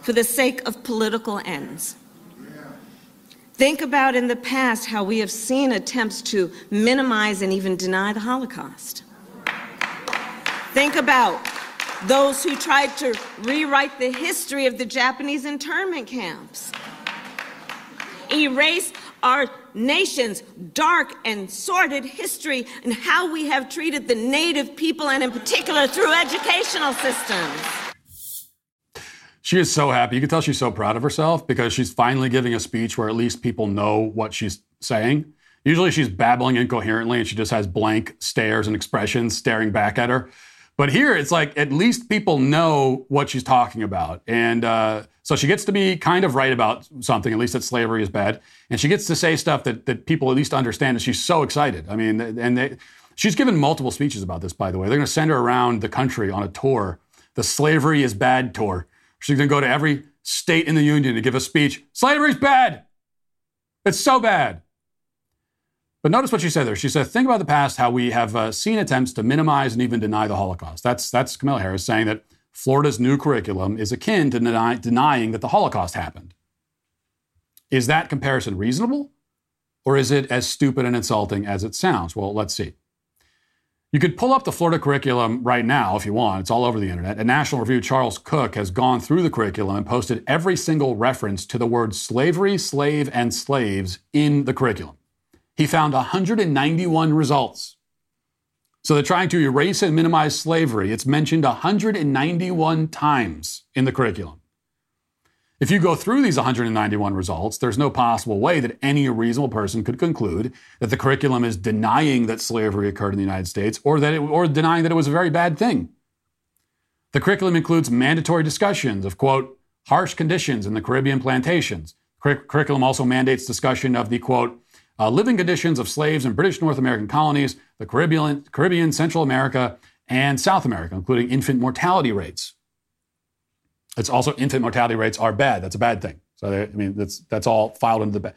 for the sake of political ends. Think about in the past how we have seen attempts to minimize and even deny the Holocaust. Think about those who tried to rewrite the history of the Japanese internment camps, erase our nation's dark and sordid history and how we have treated the native people, and in particular through educational systems. She is so happy. You can tell she's so proud of herself because she's finally giving a speech where at least people know what she's saying. Usually she's babbling incoherently and she just has blank stares and expressions staring back at her. But here it's like at least people know what she's talking about. And uh, so she gets to be kind of right about something, at least that slavery is bad. And she gets to say stuff that, that people at least understand. And she's so excited. I mean, and they, she's given multiple speeches about this, by the way. They're going to send her around the country on a tour, the Slavery is Bad tour. She's going to go to every state in the union to give a speech. Slavery's bad. It's so bad. But notice what she said there. She said, think about the past, how we have uh, seen attempts to minimize and even deny the Holocaust. That's, that's Kamala Harris saying that Florida's new curriculum is akin to deny, denying that the Holocaust happened. Is that comparison reasonable? Or is it as stupid and insulting as it sounds? Well, let's see. You could pull up the Florida curriculum right now if you want. It's all over the internet. A National Review Charles Cooke has gone through the curriculum and posted every single reference to the words slavery, slave, and slaves in the curriculum. He found 191 results. So they're trying to erase and minimize slavery. It's mentioned 191 times in the curriculum. If you go through these 191 results, there's no possible way that any reasonable person could conclude that the curriculum is denying that slavery occurred in the United States or that it, or denying that it was a very bad thing. The curriculum includes mandatory discussions of quote harsh conditions in the Caribbean plantations. Cur- curriculum also mandates discussion of the quote uh, living conditions of slaves in British North American colonies, the Caribbean, Caribbean, Central America, and South America, including infant mortality rates. It's also infant mortality rates are bad. That's a bad thing. So I mean, that's that's all filed into the.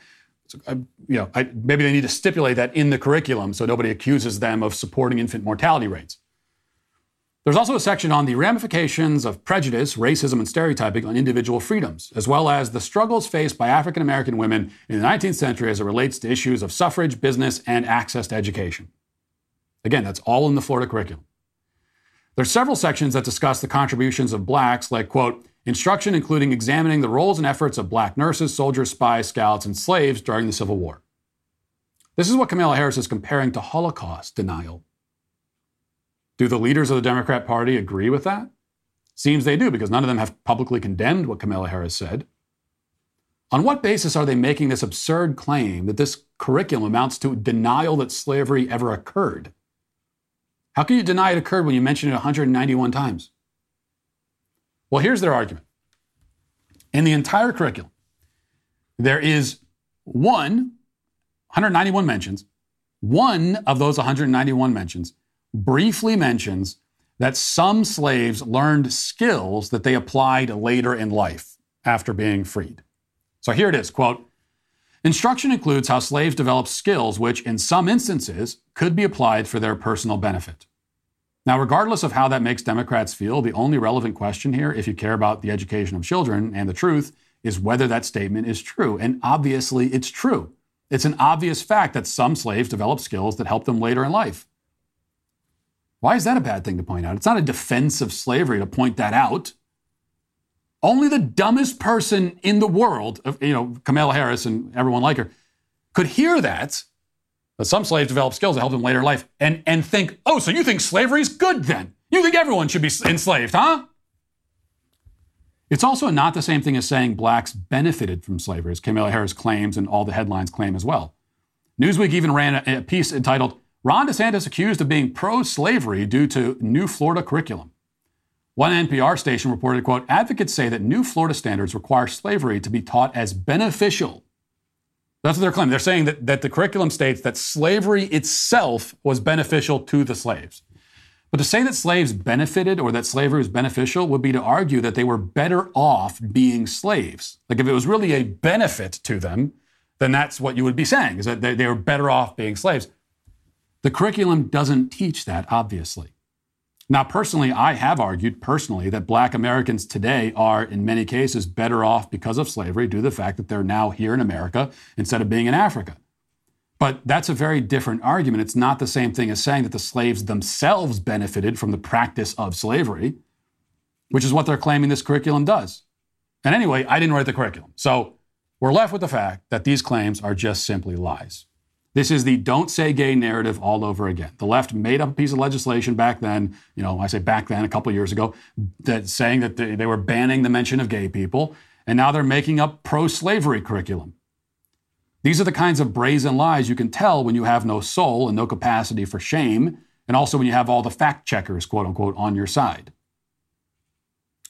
So, uh, you know, I, maybe they need to stipulate that in the curriculum so nobody accuses them of supporting infant mortality rates. There's also a section on the ramifications of prejudice, racism, and stereotyping on individual freedoms, as well as the struggles faced by African American women in the 19th century as it relates to issues of suffrage, business, and access to education. Again, that's all in the Florida curriculum. There's several sections that discuss the contributions of blacks, like, quote, instruction including examining the roles and efforts of black nurses, soldiers, spies, scouts, and slaves during the Civil War. This is what Kamala Harris is comparing to Holocaust denial. Do the leaders of the Democrat Party agree with that? Seems they do, because none of them have publicly condemned what Kamala Harris said. On what basis are they making this absurd claim that this curriculum amounts to denial that slavery ever occurred? How can you deny it occurred when you mention it 191 times? Well, here's their argument. In the entire curriculum, there is one, 191 mentions, one of those 191 mentions briefly mentions that some slaves learned skills that they applied later in life after being freed. So here it is, quote, Instruction includes how slaves develop skills which, in some instances, could be applied for their personal benefit. Now, regardless of how that makes Democrats feel, the only relevant question here, if you care about the education of children and the truth, is whether that statement is true. And obviously, it's true. It's an obvious fact that some slaves develop skills that help them later in life. Why is that a bad thing to point out? It's not a defense of slavery to point that out. Only the dumbest person in the world, you know, Kamala Harris and everyone like her, could hear that but some slaves develop skills that help them later in life and, and think, oh, so you think slavery is good then? You think everyone should be enslaved, huh? It's also not the same thing as saying blacks benefited from slavery, as Kamala Harris claims and all the headlines claim as well. Newsweek even ran a, a piece entitled, Ron DeSantis accused of being pro slavery due to new Florida curriculum. One NPR station reported, quote, advocates say that new Florida standards require slavery to be taught as beneficial that's what they're claiming. They're saying that, that the curriculum states that slavery itself was beneficial to the slaves. But to say that slaves benefited or that slavery was beneficial would be to argue that they were better off being slaves. Like if it was really a benefit to them, then that's what you would be saying, is that they, they were better off being slaves. The curriculum doesn't teach that, obviously. Now, personally, I have argued personally that black Americans today are, in many cases, better off because of slavery due to the fact that they're now here in America instead of being in Africa. But that's a very different argument. It's not the same thing as saying that the slaves themselves benefited from the practice of slavery, which is what they're claiming this curriculum does. And anyway, I didn't write the curriculum. So we're left with the fact that these claims are just simply lies. This is the don't say gay narrative all over again. The left made up a piece of legislation back then, you know, I say back then, a couple years ago, that saying that they, they were banning the mention of gay people, and now they're making up pro slavery curriculum. These are the kinds of brazen lies you can tell when you have no soul and no capacity for shame, and also when you have all the fact checkers, quote unquote, on your side.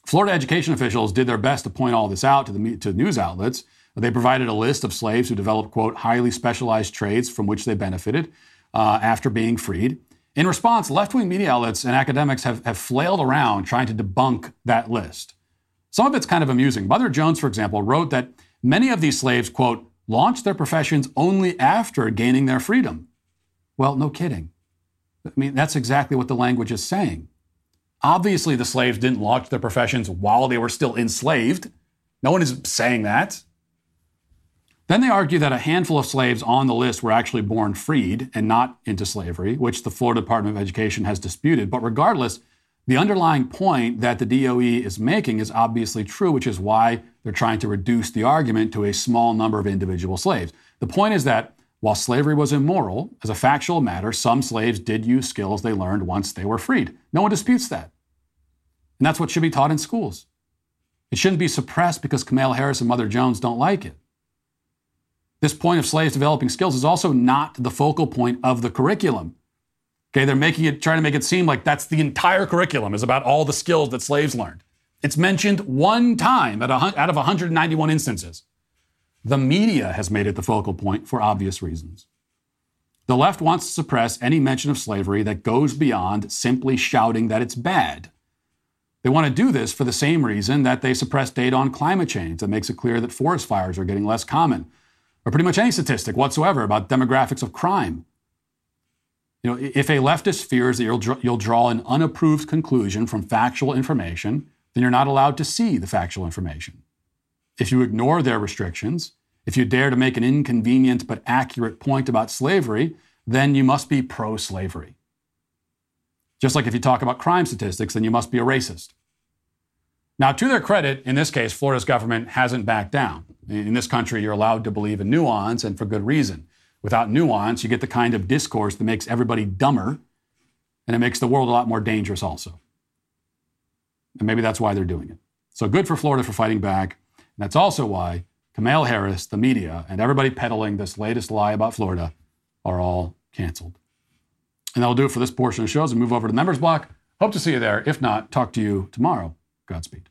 Florida education officials did their best to point all this out to the to news outlets, they provided a list of slaves who developed, quote, highly specialized trades from which they benefited uh, after being freed. In response, left wing media outlets and academics have, have flailed around trying to debunk that list. Some of it's kind of amusing. Mother Jones, for example, wrote that many of these slaves, quote, launched their professions only after gaining their freedom. Well, no kidding. I mean, that's exactly what the language is saying. Obviously, the slaves didn't launch their professions while they were still enslaved. No one is saying that. Then they argue that a handful of slaves on the list were actually born freed and not into slavery, which the Florida Department of Education has disputed. But regardless, the underlying point that the DOE is making is obviously true, which is why they're trying to reduce the argument to a small number of individual slaves. The point is that while slavery was immoral, as a factual matter, some slaves did use skills they learned once they were freed. No one disputes that. And that's what should be taught in schools. It shouldn't be suppressed because Kamala Harris and Mother Jones don't like it. This point of slaves developing skills is also not the focal point of the curriculum. Okay, they're making it, trying to make it seem like that's the entire curriculum is about all the skills that slaves learned. It's mentioned one time out of 191 instances. The media has made it the focal point for obvious reasons. The left wants to suppress any mention of slavery that goes beyond simply shouting that it's bad. They want to do this for the same reason that they suppress data on climate change that makes it clear that forest fires are getting less common, or pretty much any statistic whatsoever about demographics of crime. You know, if a leftist fears that you'll, you'll draw an unapproved conclusion from factual information, then you're not allowed to see the factual information. If you ignore their restrictions, if you dare to make an inconvenient but accurate point about slavery, then you must be pro slavery. Just like if you talk about crime statistics, then you must be a racist. Now, to their credit, in this case, Florida's government hasn't backed down. In this country, you're allowed to believe in nuance and for good reason. Without nuance, you get the kind of discourse that makes everybody dumber and it makes the world a lot more dangerous also. And maybe that's why they're doing it. So good for Florida for fighting back. And that's also why Kamala Harris, the media, and everybody peddling this latest lie about Florida are all canceled. And that'll do it for this portion of the show as we move over to the members block. Hope to see you there. If not, talk to you tomorrow. Godspeed.